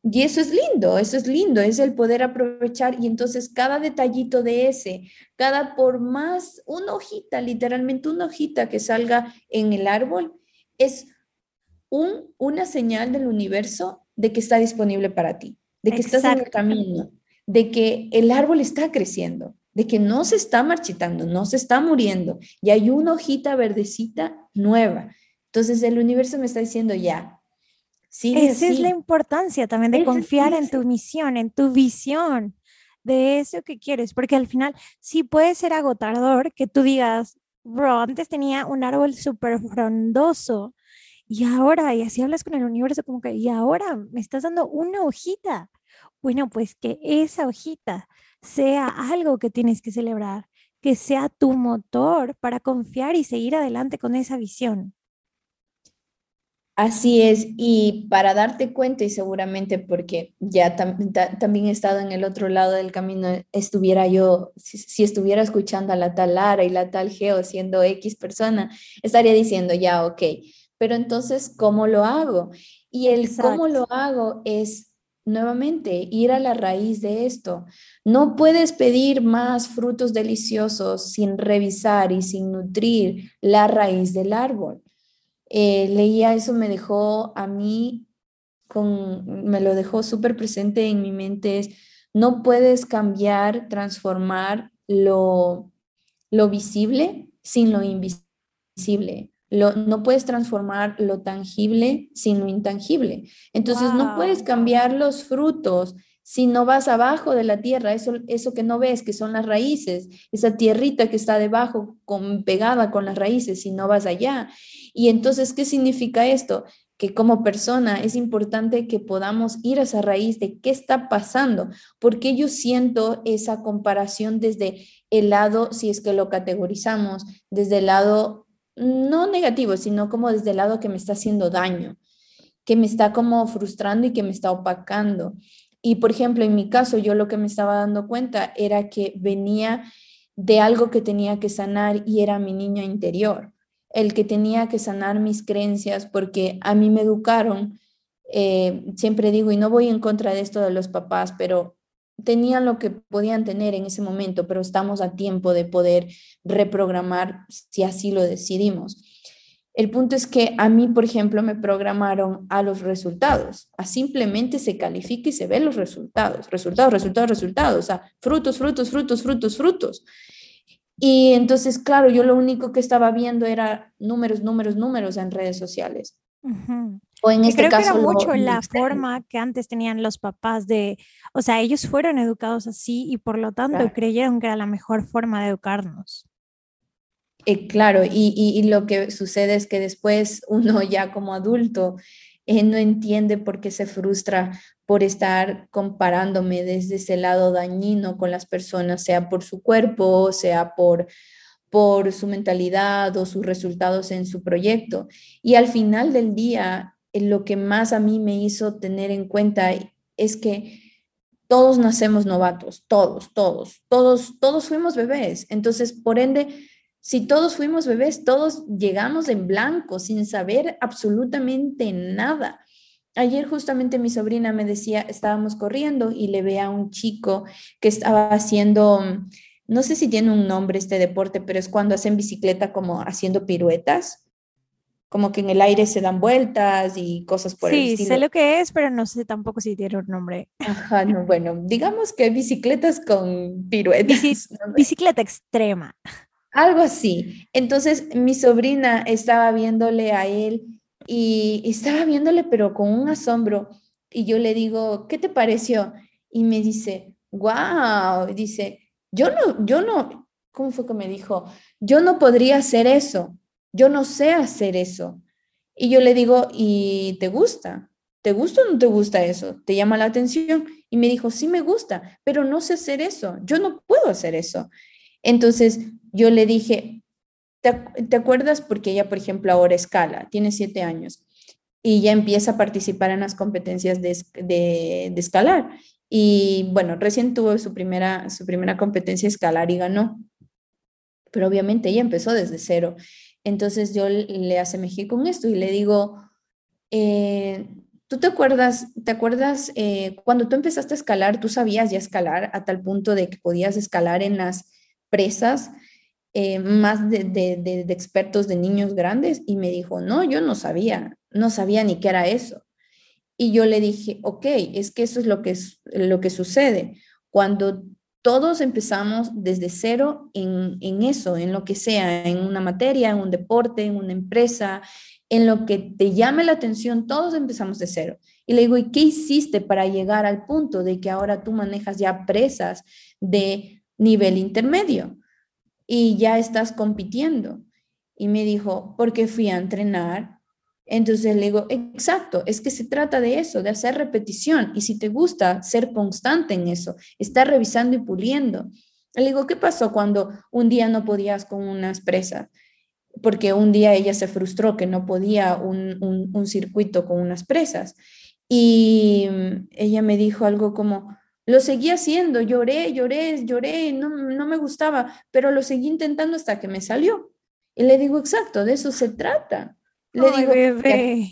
y eso es lindo, eso es lindo, es el poder aprovechar y entonces cada detallito de ese, cada por más una hojita, literalmente una hojita que salga en el árbol, es un, una señal del universo de que está disponible para ti, de que estás en el camino, de que el árbol está creciendo, de que no se está marchitando, no se está muriendo y hay una hojita verdecita nueva. Entonces el universo me está diciendo ya. Esa es la importancia también de confiar en tu misión, en tu visión de eso que quieres, porque al final sí puede ser agotador que tú digas, bro, antes tenía un árbol súper frondoso y ahora, y así hablas con el universo como que, y ahora me estás dando una hojita. Bueno, pues que esa hojita sea algo que tienes que celebrar, que sea tu motor para confiar y seguir adelante con esa visión. Así es, y para darte cuenta, y seguramente porque ya también he estado en el otro lado del camino, estuviera yo, si, estuviera escuchando a la tal Lara y la tal Geo siendo X persona, estaría diciendo ya, ok, pero entonces, ¿cómo lo hago? Y el cómo lo hago es nuevamente ir a la raíz de esto. No puedes pedir más frutos deliciosos sin revisar y sin nutrir la raíz del árbol. Eh, leía eso, me dejó a mí, con, me lo dejó súper presente en mi mente, es, no puedes cambiar, transformar lo, lo visible sin lo invisible no puedes transformar lo tangible sin lo intangible. Entonces no puedes cambiar los frutos si no vas abajo de la tierra, eso, eso que no ves, que son las raíces, esa tierrita que está debajo con, pegada con las raíces, si no vas allá. Y entonces, ¿qué significa esto? Que como persona es importante que podamos ir a esa raíz de qué está pasando, porque yo siento esa comparación desde el lado, si es que lo categorizamos, desde el lado no negativo, sino como desde el lado que me está haciendo daño, que me está como frustrando y que me está opacando. Y por ejemplo, en mi caso, yo lo que me estaba dando cuenta era que venía de algo que tenía que sanar y era mi niño interior, el que tenía que sanar mis creencias porque a mí me educaron, eh, siempre digo, y no voy en contra de esto de los papás, pero tenían lo que podían tener en ese momento, pero estamos a tiempo de poder reprogramar si así lo decidimos. El punto es que a mí, por ejemplo, me programaron a los resultados, a simplemente se califica y se ven los resultados, resultados, resultados, resultados, o sea, frutos, frutos, frutos, frutos, frutos. Y entonces, claro, yo lo único que estaba viendo era números, números, números en redes sociales. O en este creo caso, que era mucho la forma que antes tenían los papás de, o sea, ellos fueron educados así y por lo tanto creyeron que era la mejor forma de educarnos. Eh, claro, y, y, lo que sucede es que después uno (laughs) ya como adulto eh, no entiende por qué se frustra por estar comparándome desde ese lado dañino con las personas, sea por su cuerpo, sea por por su mentalidad o sus resultados en su proyecto. Y al final del día, lo que más a mí me hizo tener en cuenta es que todos nacemos novatos, todos, todos, todos, todos fuimos bebés. Entonces, por ende, si todos fuimos bebés, todos llegamos en blanco, sin saber absolutamente nada. Ayer justamente mi sobrina me decía, estábamos corriendo y le ve a un chico que estaba haciendo no sé si tiene un nombre este deporte, pero es cuando hacen bicicleta como haciendo piruetas, como que en el aire se dan vueltas y cosas por el estilo. Sí, sé lo que es, pero no sé tampoco si tiene un nombre. Ajá, no, bueno, digamos que bicicletas con piruetas. (laughs) bicicleta extrema. Algo así. Entonces, mi sobrina estaba viéndole a él y estaba viéndole, pero con un asombro. Y yo le digo, ¿qué te pareció? Y me dice, wow, dice, yo no, yo no, ¿cómo fue que me dijo? Yo no podría hacer eso, yo no sé hacer eso. Y yo le digo, ¿y te gusta? ¿Te gusta o no te gusta eso? ¿Te llama la atención? Y me dijo, sí me gusta, pero no sé hacer eso, yo no puedo hacer eso. Entonces yo le dije, ¿te, acuerdas? Porque ella, por ejemplo, ahora escala, tiene siete años y ya empieza a participar en las competencias de, de, de escalar. Y bueno, recién tuvo su primera, su primera competencia escalar y ganó. Pero obviamente ella empezó desde cero. Entonces yo le asemejé con esto y le digo, eh, ¿tú te acuerdas, te acuerdas eh, cuando tú empezaste a escalar, tú sabías ya escalar a tal punto de que podías escalar en las presas eh, más de, expertos de niños grandes? Y me dijo, no, yo no sabía, no sabía ni qué era eso. Y yo le dije, ok, es que eso es lo que, lo que sucede. Cuando todos empezamos desde cero en, en, eso, en lo que sea, en una materia, en un deporte, en una empresa, en lo que te llame la atención, todos empezamos de cero. Y le digo, ¿y qué hiciste para llegar al punto de que ahora tú manejas ya presas de nivel intermedio y ya estás compitiendo? Y me dijo, porque fui a entrenar entonces le digo, exacto, es que se trata de eso, de hacer repetición. Y si te gusta, ser constante en eso, estar revisando y puliendo. Le digo, ¿qué pasó cuando un día no podías con unas presas? Porque un día ella se frustró que no podía un, un, circuito con unas presas. Y ella me dijo algo como, lo seguí haciendo, lloré, lloré, lloré, no, no me gustaba, pero lo seguí intentando hasta que me salió. Y le digo, exacto, de eso se trata. Le digo,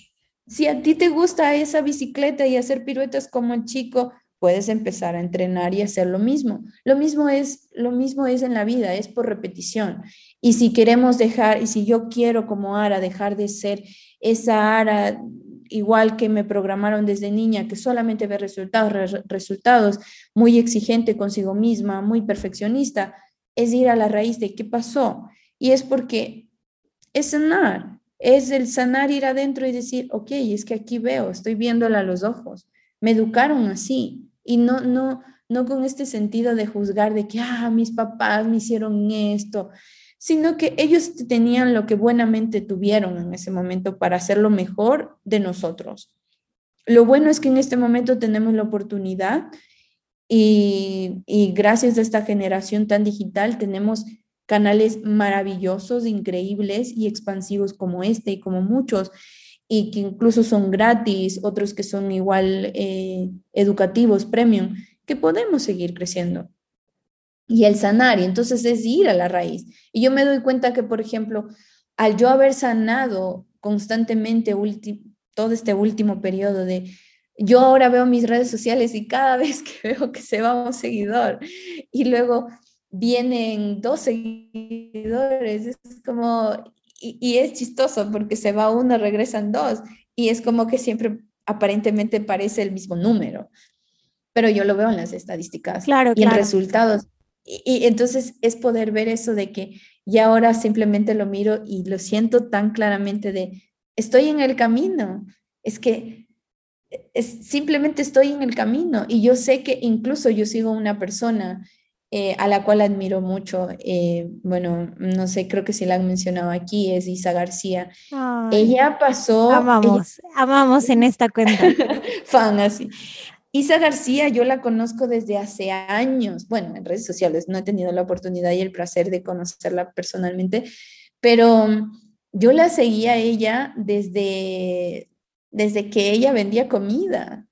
si a ti te gusta esa bicicleta y hacer piruetas como el chico, puedes empezar a entrenar y hacer lo mismo. Lo mismo es lo mismo es en la vida, es por repetición. Y si queremos dejar y si yo quiero como Ara dejar de ser esa Ara igual que me programaron desde niña, que solamente ve resultados, resultados, muy exigente consigo misma, muy perfeccionista, es ir a la raíz de qué pasó. Y es porque es sanar, es el sanar, ir adentro y decir, ok, es que aquí veo, estoy viéndola a los ojos. Me educaron así y no, no, no con este sentido de juzgar de que, ah, mis papás me hicieron esto, sino que ellos tenían lo que buenamente tuvieron en ese momento para hacer lo mejor de nosotros. Lo bueno es que en este momento tenemos la oportunidad y, y gracias a esta generación tan digital tenemos canales maravillosos, increíbles y expansivos como este y como muchos, y que incluso son gratis, otros que son igual eh, educativos, premium, que podemos seguir creciendo. Y el sanar, y entonces es ir a la raíz. Y yo me doy cuenta que, por ejemplo, al yo haber sanado constantemente todo este último periodo de yo ahora veo mis redes sociales y cada (laughs) vez que veo que se va un seguidor y luego vienen dos seguidores, es como, y, es chistoso porque se va uno, regresan dos, y es como que siempre aparentemente parece el mismo número, pero yo lo veo en las estadísticas claro, y en resultados. Y, y, entonces es poder ver eso de que ya ahora simplemente lo miro y lo siento tan claramente de, estoy en el camino, es que es, simplemente estoy en el camino y yo sé que incluso yo sigo una persona eh, a la cual admiro mucho. Eh, bueno, no sé, creo que si la han mencionado aquí, es Isa García. ella pasó... Amamos, amamos en esta cuenta. (laughs) Fan así. Isa García, yo la conozco desde hace años, bueno, en redes sociales, no he tenido la oportunidad y el placer de conocerla personalmente, pero yo la seguía a ella desde, desde que ella vendía comida.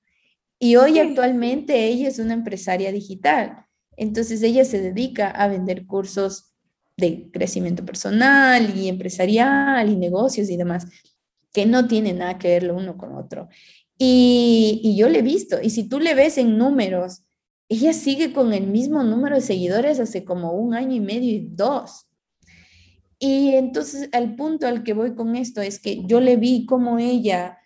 Y hoy actualmente ella es una empresaria digital. Entonces ella se dedica a vender cursos de crecimiento personal y empresarial y negocios y demás, que no tienen nada que ver lo uno con otro. Y, yo le he visto, y si tú le ves en números, ella sigue con el mismo número de seguidores hace como un año y medio y dos. Y entonces el punto al que voy con esto es que yo le vi cómo ella,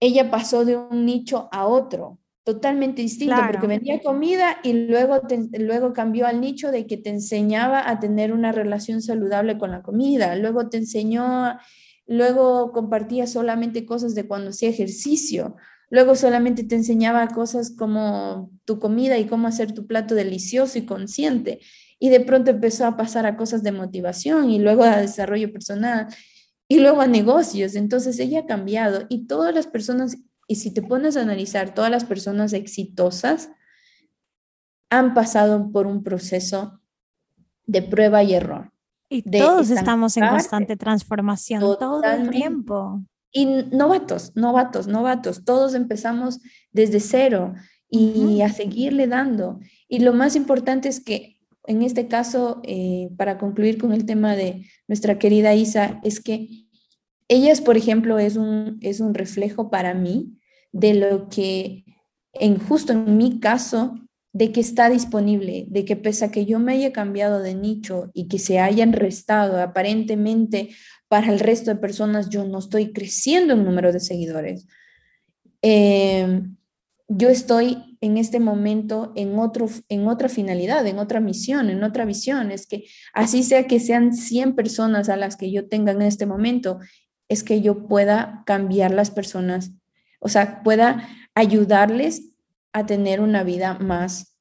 ella pasó de un nicho a otro totalmente distinto, porque vendía comida y luego, luego cambió al nicho de que te enseñaba a tener una relación saludable con la comida, luego te enseñó, luego compartía solamente cosas de cuando hacía ejercicio, luego solamente te enseñaba cosas como tu comida y cómo hacer tu plato delicioso y consciente, y de pronto empezó a pasar a cosas de motivación y luego a desarrollo personal y luego a negocios, entonces ella ha cambiado y todas las personas y si te pones a analizar, todas las personas exitosas han pasado por un proceso de prueba y error. Y todos estamos en constante transformación todo el tiempo. Y novatos, novatos, novatos, todos empezamos desde cero. y a seguirle dando. Y lo más importante es que en este caso, eh, para concluir con el tema de nuestra querida Isa, es que ellas, por ejemplo, es un, es un reflejo para mí de lo que, en justo en mi caso, de que está disponible, de que pese a que yo me haya cambiado de nicho y que se hayan restado aparentemente para el resto de personas, yo no estoy creciendo en número de seguidores. Eh, yo estoy en este momento en, otro, en otra finalidad, en otra misión, en otra visión. Es que así sea que sean 100 personas a las que yo tenga en este momento, es que yo pueda cambiar las personas, o sea, pueda ayudarles a tener una vida más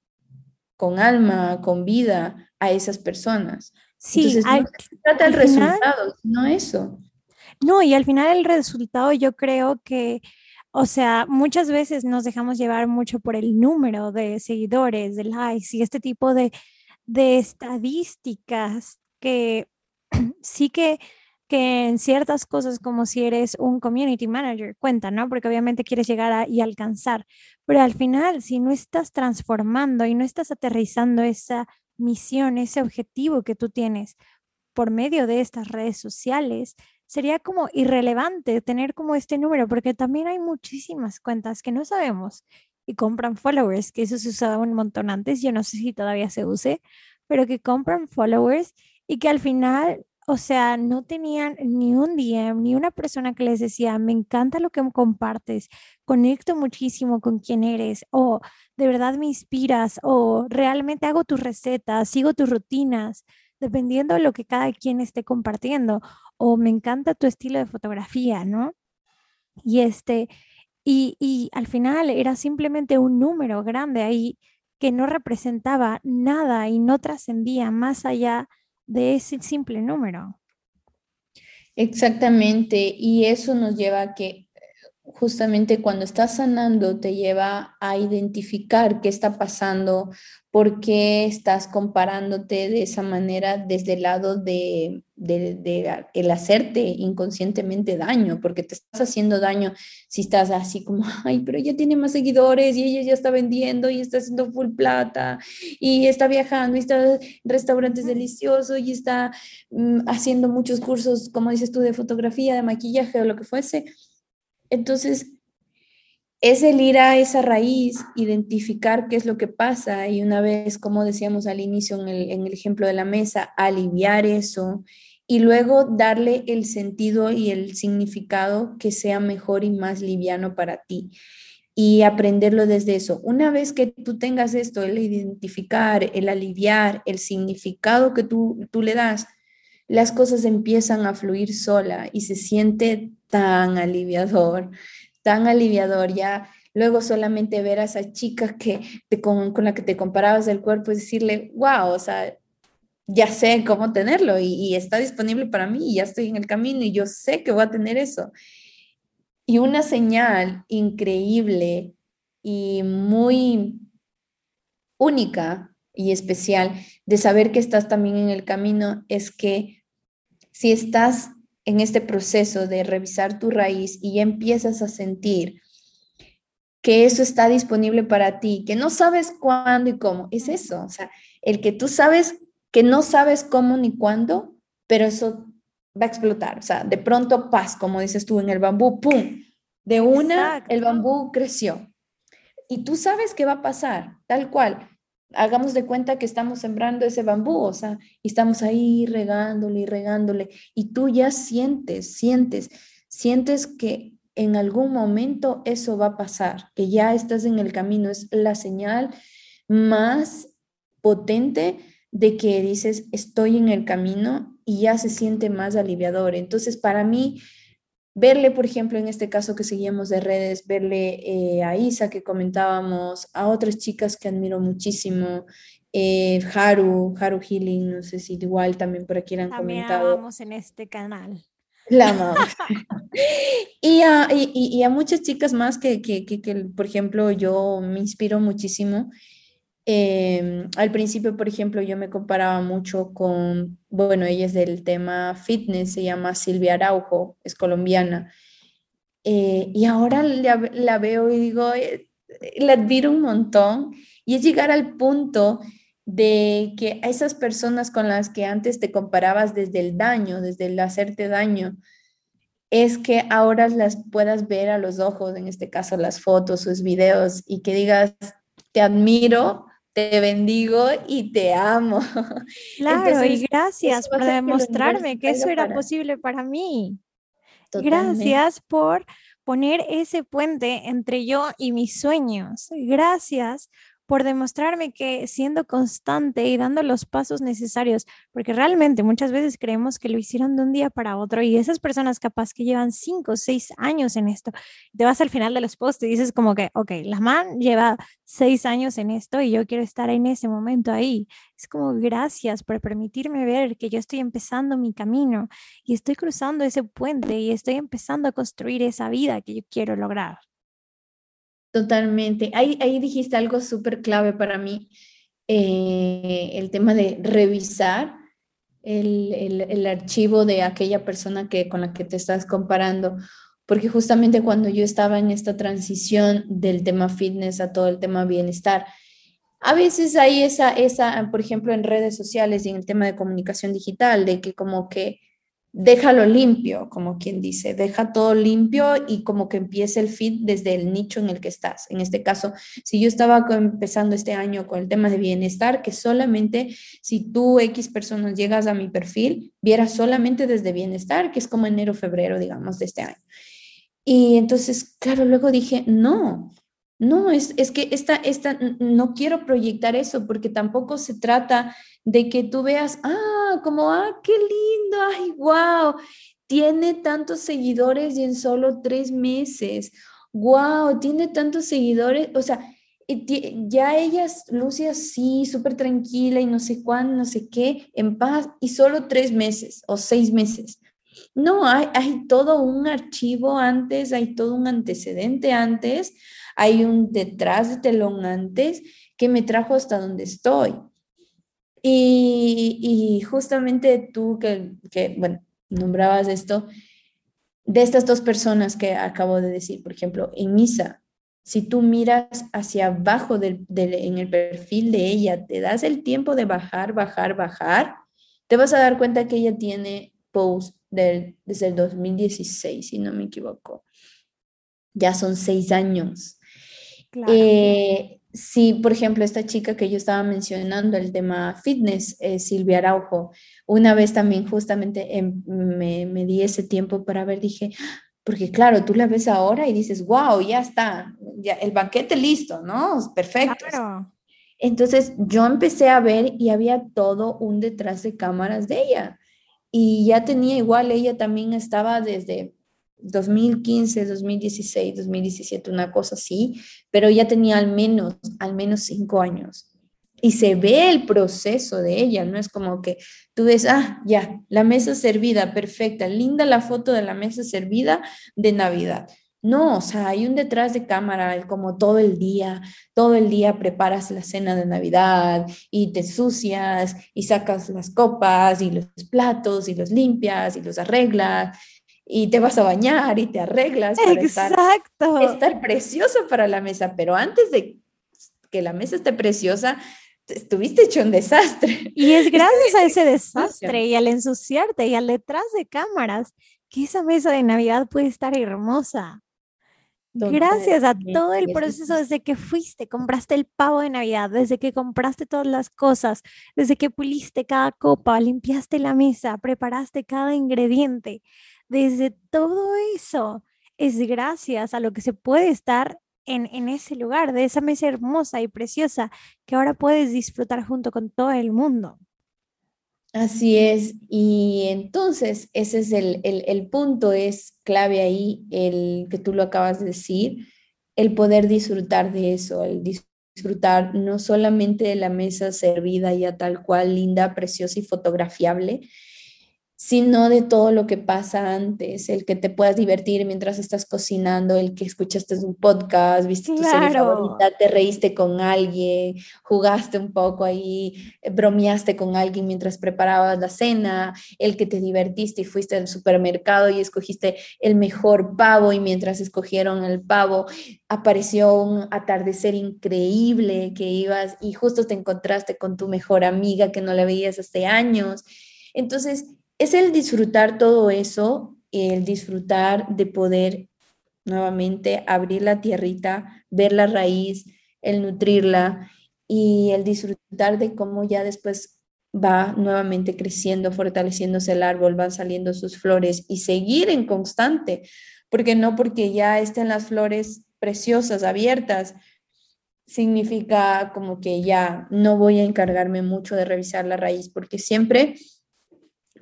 con alma, con vida a esas personas. Sí, no se trata del resultado, no eso. No, y al final el resultado yo creo que o sea, muchas veces nos dejamos llevar mucho por el número de seguidores, de likes y este tipo de, estadísticas que (clears throat) sí que, en ciertas cosas como si eres un community manager cuentan, ¿no? Porque obviamente quieres llegar y alcanzar, pero al final si no estás transformando y no estás aterrizando esa misión, ese objetivo que tú tienes por medio de estas redes sociales, sería como irrelevante tener como este número, porque también hay muchísimas cuentas que no sabemos y compran followers, que eso se usaba un montón antes, yo no sé si todavía se use, pero que compran followers y que al final, o sea, no tenían ni un DM, ni una persona que les decía, me encanta lo que compartes, conecto muchísimo con quién eres, o de verdad me inspiras, o realmente hago tus recetas, sigo tus rutinas dependiendo de lo que cada quien esté compartiendo, o me encanta tu estilo de fotografía, ¿no? Y este, y, y al final era simplemente un número grande ahí que no representaba nada y no trascendía más allá de ese simple número. Exactamente, y eso nos lleva a que justamente cuando estás sanando te lleva a identificar qué está pasando, por qué estás comparándote de esa manera desde el lado de, el hacerte inconscientemente daño, porque te estás haciendo daño si estás así como, ay, pero ella tiene más seguidores y ella ya está vendiendo y está haciendo full plata y está viajando y está en restaurantes deliciosos y está mm, haciendo muchos cursos, como dices tú, de fotografía, de maquillaje o lo que fuese entonces, es el ir a esa raíz, identificar qué es lo que pasa y una vez, como decíamos al inicio en el, ejemplo de la mesa, aliviar eso y luego darle el sentido y el significado que sea mejor y más liviano para ti y aprenderlo desde eso. Una vez que tú tengas esto, el identificar, el aliviar, el significado que tú, tú le das, las cosas empiezan a fluir sola y se siente tan aliviador, tan aliviador. Ya luego solamente ver a esa chica que con, la que te comparabas del cuerpo y decirle, wow, o sea, ya sé cómo tenerlo y, y, está disponible para mí y ya estoy en el camino y yo sé que voy a tener eso. Y una señal increíble y muy única y especial de saber que estás también en el camino es que si estás en este proceso de revisar tu raíz y ya empiezas a sentir que eso está disponible para ti, que no sabes cuándo y cómo, es eso, o sea, el que tú sabes que no sabes cómo ni cuándo, pero eso va a explotar, o sea, de pronto paz, como dices tú en el bambú, ¡pum! De una, el bambú creció. Y tú sabes qué va a pasar, tal cual hagamos de cuenta que estamos sembrando ese bambú, o sea, y estamos ahí regándole y regándole, y tú ya sientes, sientes, sientes que en algún momento eso va a pasar, que ya estás en el camino, es la señal más potente de que dices, estoy en el camino y ya se siente más aliviador. Entonces, para mí, verle, por ejemplo, en este caso que seguíamos de redes, verle eh, a Isa que comentábamos, a otras chicas que admiro muchísimo, eh, Haru, Haru Healing, no sé si igual también por aquí han también comentado. en este canal. La amamos. (laughs) y, a, y, a, muchas chicas más que, que, que, que, por ejemplo, yo me inspiro muchísimo Em, al principio, por ejemplo, yo me comparaba mucho con, bueno, ella es del tema fitness, se llama Silvia Araujo, es colombiana. Eh, y ahora la, veo y digo, eh, la admiro un montón y es llegar al punto de que a esas personas con las que antes te comparabas desde el daño, desde el hacerte daño, es que ahora las puedas ver a los ojos, en este caso las fotos, sus videos, y que digas, te admiro, te bendigo y te amo. (laughs) Claro, y gracias por demostrarme que, eso era posible para mí. Gracias por poner ese puente entre yo y mis sueños. Gracias por demostrarme que siendo constante y dando los pasos necesarios, porque realmente muchas veces creemos que lo hicieron de un día para otro y esas personas capaz que llevan cinco o seis años en esto, te vas al final de los posts y dices como que, ok, la man lleva seis años en esto y yo quiero estar en ese momento ahí. Es como gracias por permitirme ver que yo estoy empezando mi camino y estoy cruzando ese puente y estoy empezando a construir esa vida que yo quiero lograr. Totalmente. Ahí, ahí dijiste algo súper clave para mí, eh, el tema de revisar el, el, archivo de aquella persona que, con la que te estás comparando, porque justamente cuando yo estaba en esta transición del tema fitness a todo el tema bienestar, a veces hay esa, esa, por ejemplo, en redes sociales y en el tema de comunicación digital, de que como que déjalo limpio, como quien dice, deja todo limpio y como que empiece el feed desde el nicho en el que estás. En este caso, si yo estaba empezando este año con el tema de bienestar, que solamente si tú X personas llegas a mi perfil, vieras solamente desde bienestar, que es como enero, febrero, digamos, de este año. Y entonces, claro, luego dije, no, no, es, es que esta, esta, no quiero proyectar eso porque tampoco se trata de que tú veas, ah, como, ah, qué lindo, ay, wow, tiene tantos seguidores y en solo tres meses, wow, tiene tantos seguidores, o sea, ya ella luce así, súper tranquila y no sé cuándo, no sé qué, en paz, y solo tres meses o seis meses. No, hay, hay todo un archivo antes, hay todo un antecedente antes, hay un detrás de telón antes que me trajo hasta donde estoy. Y, justamente tú que, que, bueno, nombrabas esto, de estas dos personas que acabo de decir, por ejemplo, en Misa, si tú miras hacia abajo del, en el perfil de ella, te das el tiempo de bajar, bajar, bajar, te vas a dar cuenta que ella tiene post desde el 2016, si no me equivoco. Ya son seis años. Claro. Eh, si, por ejemplo, esta chica que yo estaba mencionando, el tema fitness, eh, Silvia Araujo, una vez también justamente em, me, me, di ese tiempo para ver, dije, porque claro, tú la ves ahora y dices, wow, ya está, ya, el banquete listo, ¿no? Perfecto. Claro. Entonces yo empecé a ver y había todo un detrás de cámaras de ella. Y ya tenía igual, ella también estaba desde 2015, 2016, 2017, una cosa así, pero ya tenía al menos, al menos cinco años. Y se ve el proceso de ella, no es como que tú ves, ah, ya, la mesa servida, perfecta, linda la foto de la mesa servida de Navidad. No, o sea, hay un detrás de cámara, como todo el día, todo el día preparas la cena de Navidad y te sucias y sacas las copas y los platos y los limpias y los arreglas y te vas a bañar y te arreglas para Exacto. Estar, estar precioso para la mesa, pero antes de que la mesa esté preciosa, estuviste hecho un desastre. Y es gracias a ese desastre y al ensuciarte y al detrás de cámaras que esa mesa de Navidad puede estar hermosa. Gracias a todo el proceso desde que fuiste, compraste el pavo de Navidad, desde que compraste todas las cosas, desde que puliste cada copa, limpiaste la mesa, preparaste cada ingrediente, desde todo eso es gracias a lo que se puede estar en, en, ese lugar, de esa mesa hermosa y preciosa que ahora puedes disfrutar junto con todo el mundo. Así es, y entonces ese es el, el, punto, es clave ahí, el que tú lo acabas de decir, el poder disfrutar de eso, el disfrutar no solamente de la mesa servida ya tal cual, linda, preciosa y fotografiable, sino de todo lo que pasa antes, el que te puedas divertir mientras estás cocinando, el que escuchaste un podcast, viste tu serie favorita, te reíste con alguien, jugaste un poco ahí, eh, bromeaste con alguien mientras preparabas la cena, el que te divertiste y fuiste al supermercado y escogiste el mejor pavo y mientras escogieron el pavo apareció un atardecer increíble que ibas y justo te encontraste con tu mejor amiga que no la veías hace años. Entonces, es el disfrutar todo eso, el disfrutar de poder nuevamente abrir la tierrita, ver la raíz, el nutrirla y el disfrutar de cómo ya después va nuevamente creciendo, fortaleciéndose el árbol, van saliendo sus flores y seguir en constante, porque no porque ya estén las flores preciosas, abiertas, significa como que ya no voy a encargarme mucho de revisar la raíz, porque siempre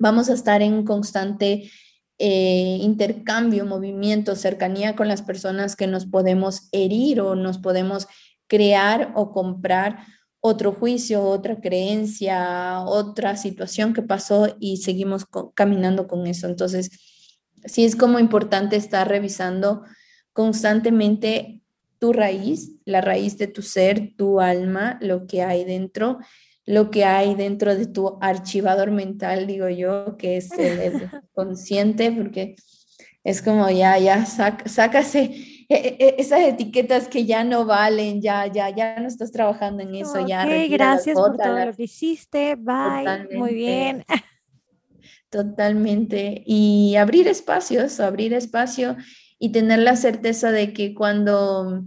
vamos a estar en constante eh, intercambio, movimiento, cercanía con las personas que nos podemos herir o nos podemos crear o comprar otro juicio, otra creencia, otra situación que pasó y seguimos caminando con eso. Entonces, sí es como importante estar revisando constantemente tu raíz, la raíz de tu ser, tu alma, lo que hay dentro lo que hay dentro de tu archivador mental, digo yo, que es el, (laughs) consciente, porque es como ya, ya, sácase e, e, esas etiquetas que ya no valen, ya, ya, ya no estás trabajando en eso, ya. gracias por todo lo que hiciste, bye, muy bien. (laughs) Totalmente. Y abrir espacios, abrir espacio y tener la certeza de que cuando,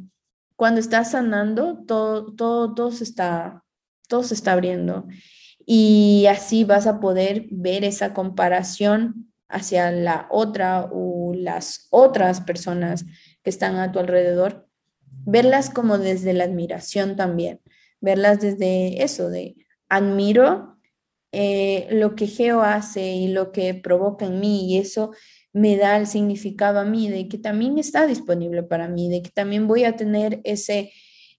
cuando estás sanando, todo, todo, todo se está todo se está abriendo. Y así vas a poder ver esa comparación hacia la otra o las otras personas que están a tu alrededor, verlas como desde la admiración también, verlas desde eso, de admiro eh, lo que Geo hace y lo que provoca en mí y eso me da el significado a mí de que también está disponible para mí, de que también voy a tener ese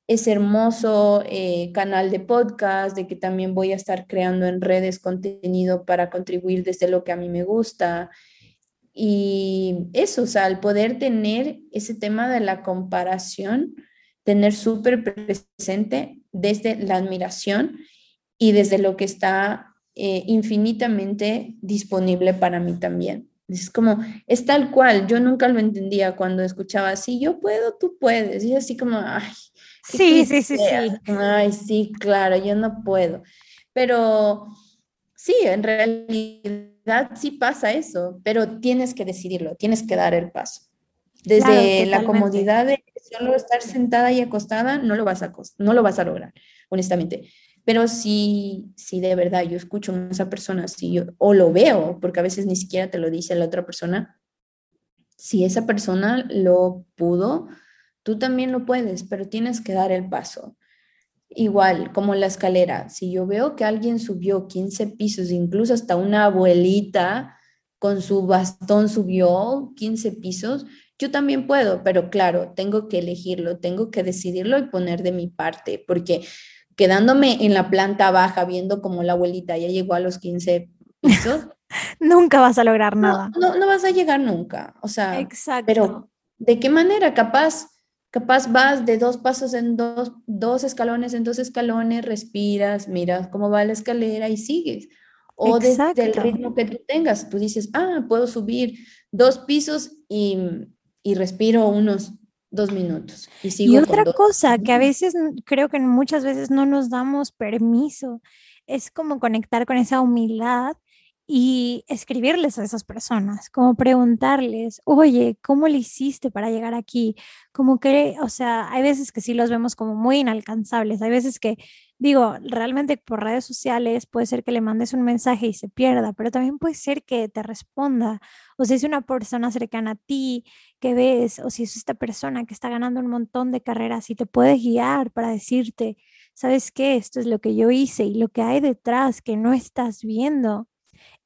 ese hermoso eh, canal de podcast, de que también voy a estar creando en redes contenido para contribuir desde lo que a mí me gusta. Y eso, o sea, al poder tener ese tema de la comparación, tener súper presente desde la admiración y desde lo que está eh, infinitamente disponible para mí también. Es como, es tal cual, yo nunca lo entendía cuando escuchaba así, yo puedo, tú puedes, y así como, ay, Sí, sí, sí, sí. Ay, sí, claro, yo no puedo. Pero sí, en realidad sí pasa eso, pero tienes que decidirlo, tienes que dar el paso. Desde la comodidad de solo estar sentada y acostada, no lo vas a, no lo vas a lograr, honestamente. Pero si, si de verdad yo escucho a esa persona, si yo, o lo veo, porque a veces ni siquiera te lo dice la otra persona, si esa persona lo pudo, Tú también lo puedes, pero tienes que dar el paso. Igual, como la escalera, si yo veo que alguien subió 15 pisos, incluso hasta una abuelita con su bastón subió 15 pisos, yo también puedo, pero claro, tengo que elegirlo, tengo que decidirlo y poner de mi parte, porque quedándome en la planta baja viendo como la abuelita ya llegó a los 15 pisos, (laughs) nunca vas a lograr nada. No, no, vas a llegar nunca, o sea, Exacto. pero ¿de qué manera capaz? Capaz vas de dos pasos en dos, dos escalones en dos escalones, respiras, miras cómo va la escalera y sigues. O desde el ritmo que tú tengas, tú dices, ah, puedo subir dos pisos y, y respiro unos dos minutos. Y, sigo y otra cosa que a veces creo que muchas veces no nos damos permiso, es como conectar con esa humildad y escribirles a esas personas, como preguntarles, oye, ¿cómo le hiciste para llegar aquí? Como que, o sea, hay veces que sí los vemos como muy inalcanzables, hay veces que, digo, realmente por redes sociales puede ser que le mandes un mensaje y se pierda, pero también puede ser que te responda, o si es una persona cercana a ti que ves, o si es esta persona que está ganando un montón de carreras y te puede guiar para decirte, ¿sabes qué? Esto es lo que yo hice y lo que hay detrás que no estás viendo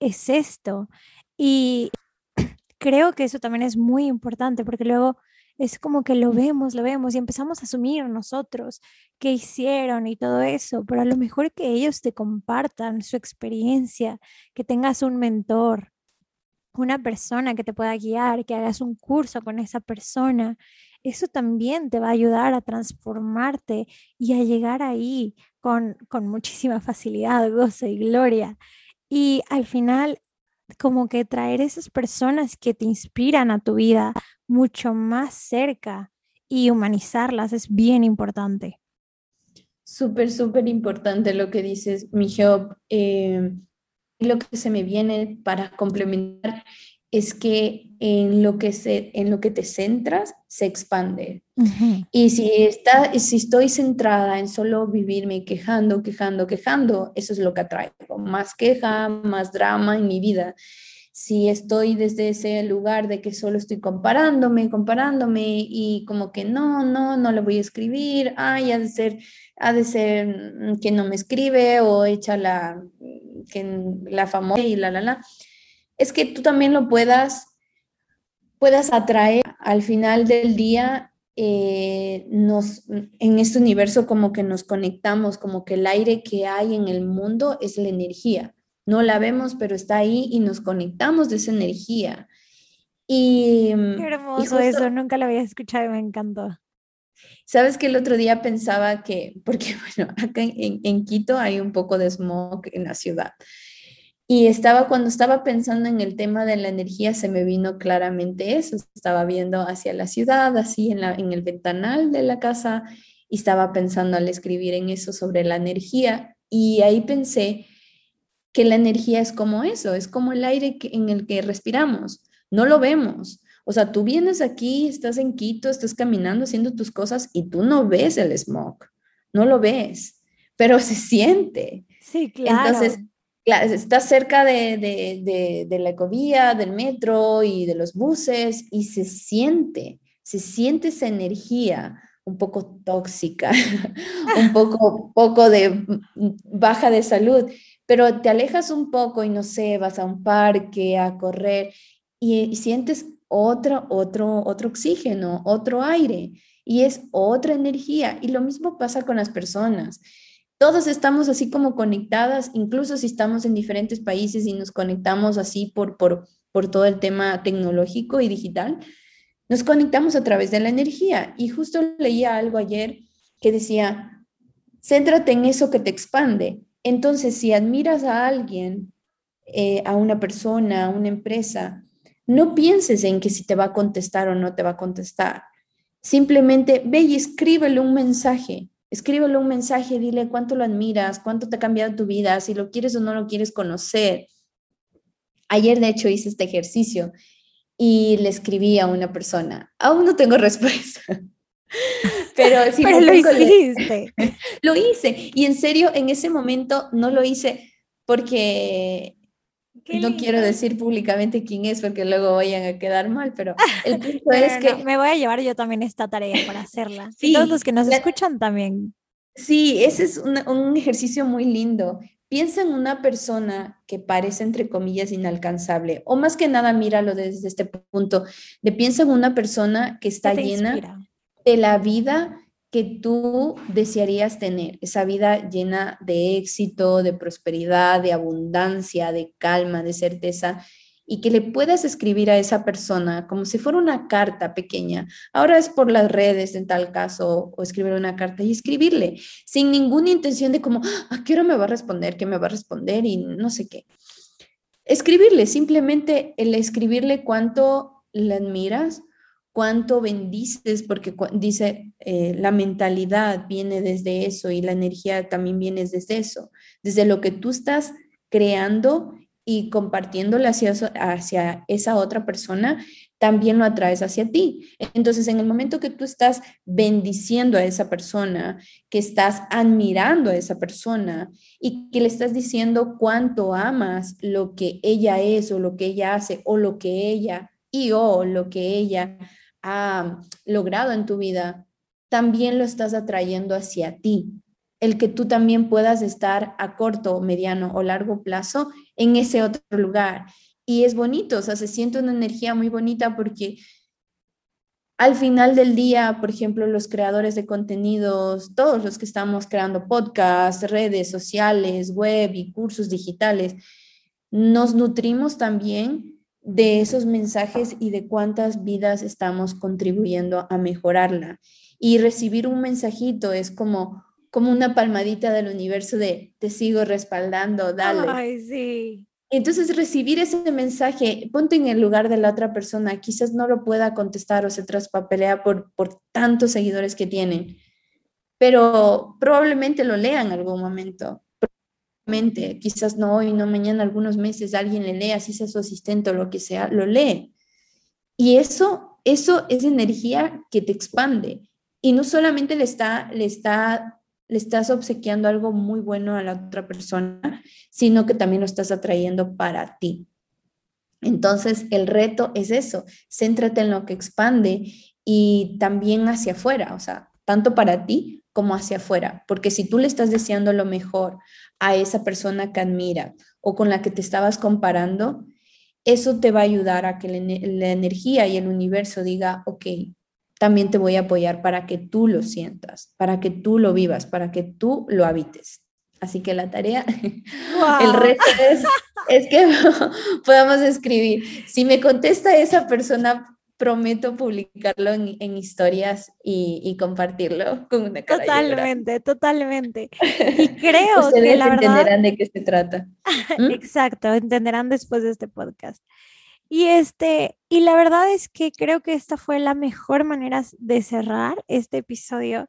es esto. Y (clears throat) creo que eso también es muy importante porque luego es como que lo vemos, lo vemos y empezamos a asumir nosotros qué hicieron y todo eso, pero a lo mejor que ellos te compartan su experiencia, que tengas un mentor, una persona que te pueda guiar, que hagas un curso con esa persona, eso también te va a ayudar a transformarte y a llegar ahí con, con muchísima facilidad, gozo y gloria. Y al final, como que traer esas personas que te inspiran a tu vida mucho más cerca y humanizarlas es bien importante. Súper, súper importante lo que dices, mi Job. Eh, lo que se me viene para complementar es que en lo que, se, en lo que te centras se expande. Y si, está, si estoy centrada en solo vivirme quejando, quejando, quejando, eso es lo que atraigo. Más queja, más drama en mi vida. Si estoy desde ese lugar de que solo estoy comparándome, comparándome y como que no, no, no le voy a escribir, ay, ha de ser, ha de ser que no me escribe o echa la, que, la famosa y la, la, la es que tú también lo puedas, puedas atraer al final del día. Eh, nos, en este universo como que nos conectamos, como que el aire que hay en el mundo es la energía. No la vemos, pero está ahí y nos conectamos de esa energía. Y, Qué hermoso eso, nunca lo había escuchado y me encantó. Sabes que el otro día pensaba que, (laughs) porque bueno, acá en, en Quito hay un poco de smog en la ciudad. Y estaba, cuando estaba pensando en el tema de la energía, se me vino claramente eso. Estaba viendo hacia la ciudad, así en, la, en el ventanal de la casa, y estaba pensando al escribir en eso sobre la energía. Y ahí pensé que la energía es como eso, es como el aire en el que respiramos. No lo vemos. O sea, tú vienes aquí, estás en Quito, estás caminando, haciendo tus cosas y tú no ves el smog, no lo ves, pero se siente. Sí, claro. Entonces, claro, estás cerca de, la ecovía, del metro y de los buses y se siente, se siente esa energía un poco tóxica, (laughs) un poco, poco de baja de salud, pero te alejas un poco y no sé, vas a un parque a correr y, sientes otro, otro, otro oxígeno, otro aire y es otra energía. Y lo mismo pasa con las personas todos estamos así como conectadas, incluso si estamos en diferentes países y nos conectamos así por, por, por todo el tema tecnológico y digital, nos conectamos a través de la energía. Y justo leía algo ayer que decía, céntrate en eso que te expande. Entonces, si admiras a alguien, eh, a una persona, a una empresa, no pienses en que si te va a contestar o no te va a contestar. Simplemente ve y escríbele un mensaje Escríbele un mensaje, dile cuánto lo admiras, cuánto te ha cambiado tu vida, si lo quieres o no lo quieres conocer. Ayer, de hecho, hice este ejercicio y le escribí a una persona. Aún no tengo (laughs) respuesta. Pero, (laughs) sí lo hiciste. (laughs) lo hice. Y en serio, en ese momento no lo hice porque no quiero decir públicamente quién es porque luego vayan a quedar mal, pero el (laughs) punto es que... me voy a llevar yo también esta tarea para hacerla. y todos los que nos escuchan también. Sí, ese es un, un, ejercicio muy lindo. Piensa en una persona que parece, entre comillas, inalcanzable, o más que nada, míralo desde este punto, de piensa en una persona que está llena de la vida que tú desearías tener, esa vida llena de éxito, de prosperidad, de abundancia, de calma, de certeza, y que le puedas escribir a esa persona como si fuera una carta pequeña. Ahora es por las redes en tal caso, o escribir una carta y escribirle, sin ninguna intención de como, ¿a qué hora me va a responder? ¿Qué me va a responder? Y no sé qué. Escribirle, simplemente el escribirle cuánto le admiras, cuánto bendices, porque dice, eh, la mentalidad viene desde eso y la energía también viene desde eso, desde lo que tú estás creando y compartiéndole hacia, hacia esa otra persona, también lo atraes hacia ti. Entonces, en el momento que tú estás bendiciendo a esa persona, que estás admirando a esa persona y que le estás diciendo cuánto amas lo que ella es o lo que ella hace o lo que ella y o lo que ella ha logrado en tu vida, también lo estás atrayendo hacia ti. El que tú también puedas estar a corto, mediano o largo plazo en ese otro lugar. Y es bonito, o sea, se siente una energía muy bonita porque al final del día, por ejemplo, los creadores de contenidos, todos los que estamos creando podcasts, redes sociales, web y cursos digitales, nos nutrimos también de esos mensajes y de cuántas vidas estamos contribuyendo a mejorarla. Y recibir un mensajito es como, como una palmadita del universo de te sigo respaldando, dale. Ay, sí. Entonces, recibir ese mensaje, ponte en el lugar de la otra persona, quizás no lo pueda contestar o se traspapelea por, por tantos seguidores que tienen, pero probablemente lo lea en algún momento. Quizás no hoy, no mañana, algunos meses, alguien le lea, si sea su asistente o lo que sea, lo lee. Y eso, eso es energía que te expande. Y no solamente le está, le está le estás obsequiando algo muy bueno a la otra persona, sino que también lo estás atrayendo para ti. Entonces, el reto es eso, céntrate en lo que expande y también hacia afuera, o sea, tanto para ti como hacia afuera, porque si tú le estás deseando lo mejor a esa persona que admira o con la que te estabas comparando, eso te va a ayudar a que la, energía y el universo diga, ok, también te voy a apoyar para que tú lo sientas, para que tú lo vivas, para que tú lo habites. Así que la tarea, (laughs) el reto es, es que (laughs) podamos escribir. Si me contesta esa persona, prometo publicarlo en, historias y, compartirlo (laughs) con una cara Totalmente, totalmente. Y (laughs) creo que la verdad... entenderán de qué se trata. (laughs) ¿Mm? Exacto, entenderán después de este podcast. Y este, y la verdad es que creo que esta fue la mejor manera de cerrar este episodio.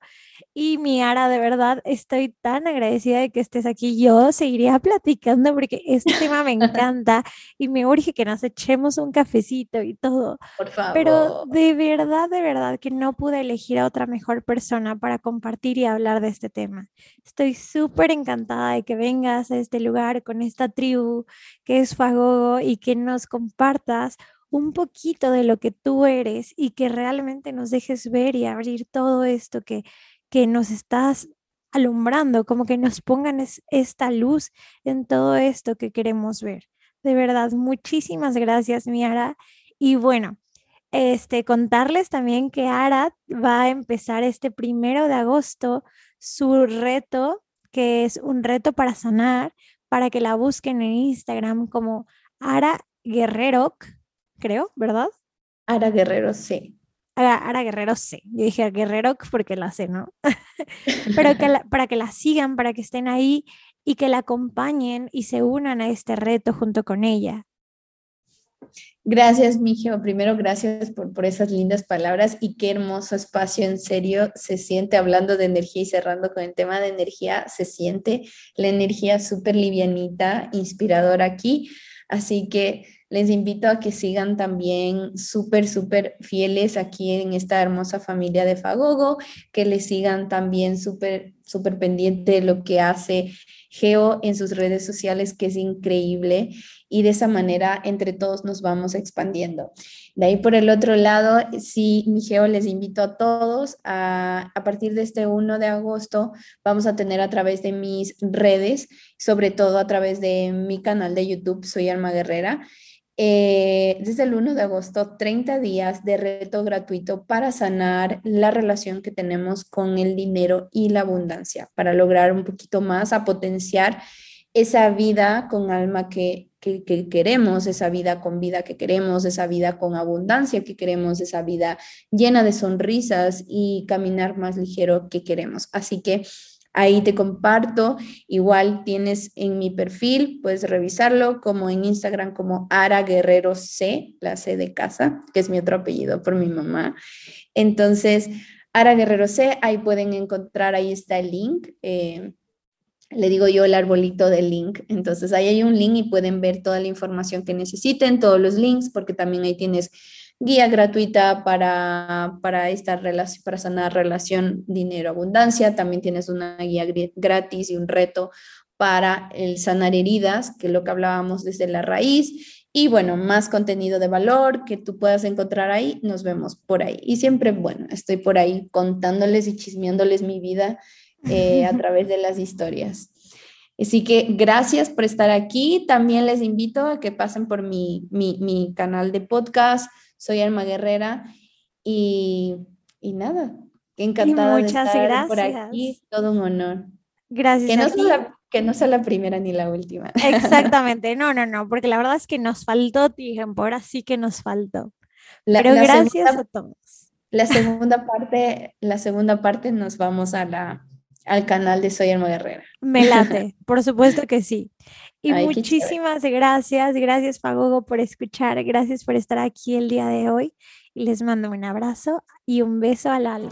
Y mi Ara, de verdad, estoy tan agradecida de que estés aquí. Yo seguiría platicando porque este tema me (laughs) encanta y me urge que nos echemos un cafecito y todo. Por favor. Pero de verdad, de verdad que no pude elegir a otra mejor persona para compartir y hablar de este tema. Estoy súper encantada de que vengas a este lugar con esta tribu que es Fagogo y que nos compartas un poquito de lo que tú eres y que realmente nos dejes ver y abrir todo esto que, que nos estás alumbrando, como que nos pongan esta luz en todo esto que queremos ver. De verdad, muchísimas gracias, Miara. Y bueno, este, contarles también que Ara va a empezar este primero de agosto su reto, que es un reto para sanar, para que la busquen en Instagram como Ara Guerrero, creo, ¿verdad? Ara Guerrero C. Ara, Guerrero C. Yo dije Guerrero porque la sé, ¿no? (laughs) Pero que para que la sigan, para que estén ahí y que la acompañen y se unan a este reto junto con ella. Gracias, Migio. Primero, gracias por, por esas lindas palabras y qué hermoso espacio, en serio, se siente hablando de energía y cerrando con el tema de energía, se siente la energía súper livianita, inspiradora aquí. Así que les invito a que sigan también súper, súper fieles aquí en esta hermosa familia de Fagogo, que les sigan también súper, súper pendiente de lo que hace Geo en sus redes sociales, que es increíble. Y de esa manera, entre todos nos vamos expandiendo. De ahí por el otro lado, sí, mi Geo, les invito a todos a, a partir de este 1 de agosto, vamos a tener a través de mis redes, sobre todo a través de mi canal de YouTube, soy Alma Guerrera eh, desde el 1 de agosto 30 días de reto gratuito para sanar la relación que tenemos con el dinero y la abundancia, para lograr un poquito más a potenciar esa vida con alma que, que, queremos, esa vida con vida que queremos, esa vida con abundancia que queremos, esa vida llena de sonrisas y caminar más ligero que queremos. Así que Ahí te comparto, igual tienes en mi perfil, puedes revisarlo como en Instagram como Ara Guerrero C, la C de casa, que es mi otro apellido por mi mamá. Entonces, Ara Guerrero C, ahí pueden encontrar, ahí está el link. Eh, le digo yo el arbolito del link. Entonces ahí hay un link y pueden ver toda la información que necesiten, todos los links, porque también ahí tienes guía gratuita para, para esta relación, para sanar relación dinero-abundancia. También tienes una guía gratis y un reto para el sanar heridas, que es lo que hablábamos desde la raíz. Y bueno, más contenido de valor que tú puedas encontrar ahí, nos vemos por ahí. Y siempre, bueno, estoy por ahí contándoles y chismeándoles mi vida eh, a través de las historias. Así que gracias por estar aquí. También les invito a que pasen por mi, mi, mi canal de podcast soy Alma Guerrera y, y nada, encantada de estar por aquí, todo un honor. Gracias. Que no, que no sea la primera ni la última. (laughs) Exactamente, no, no, no, porque la verdad es que nos faltó tiempo, ahora sí que nos faltó. Pero gracias a todos. La segunda parte, la segunda parte nos vamos a la, al canal de Soy Elmo Guerrera. Me late, por supuesto que sí. Y muchísimas gracias, gracias pagogo por escuchar, gracias por estar aquí el día de hoy. Y les mando un abrazo y un beso al alma.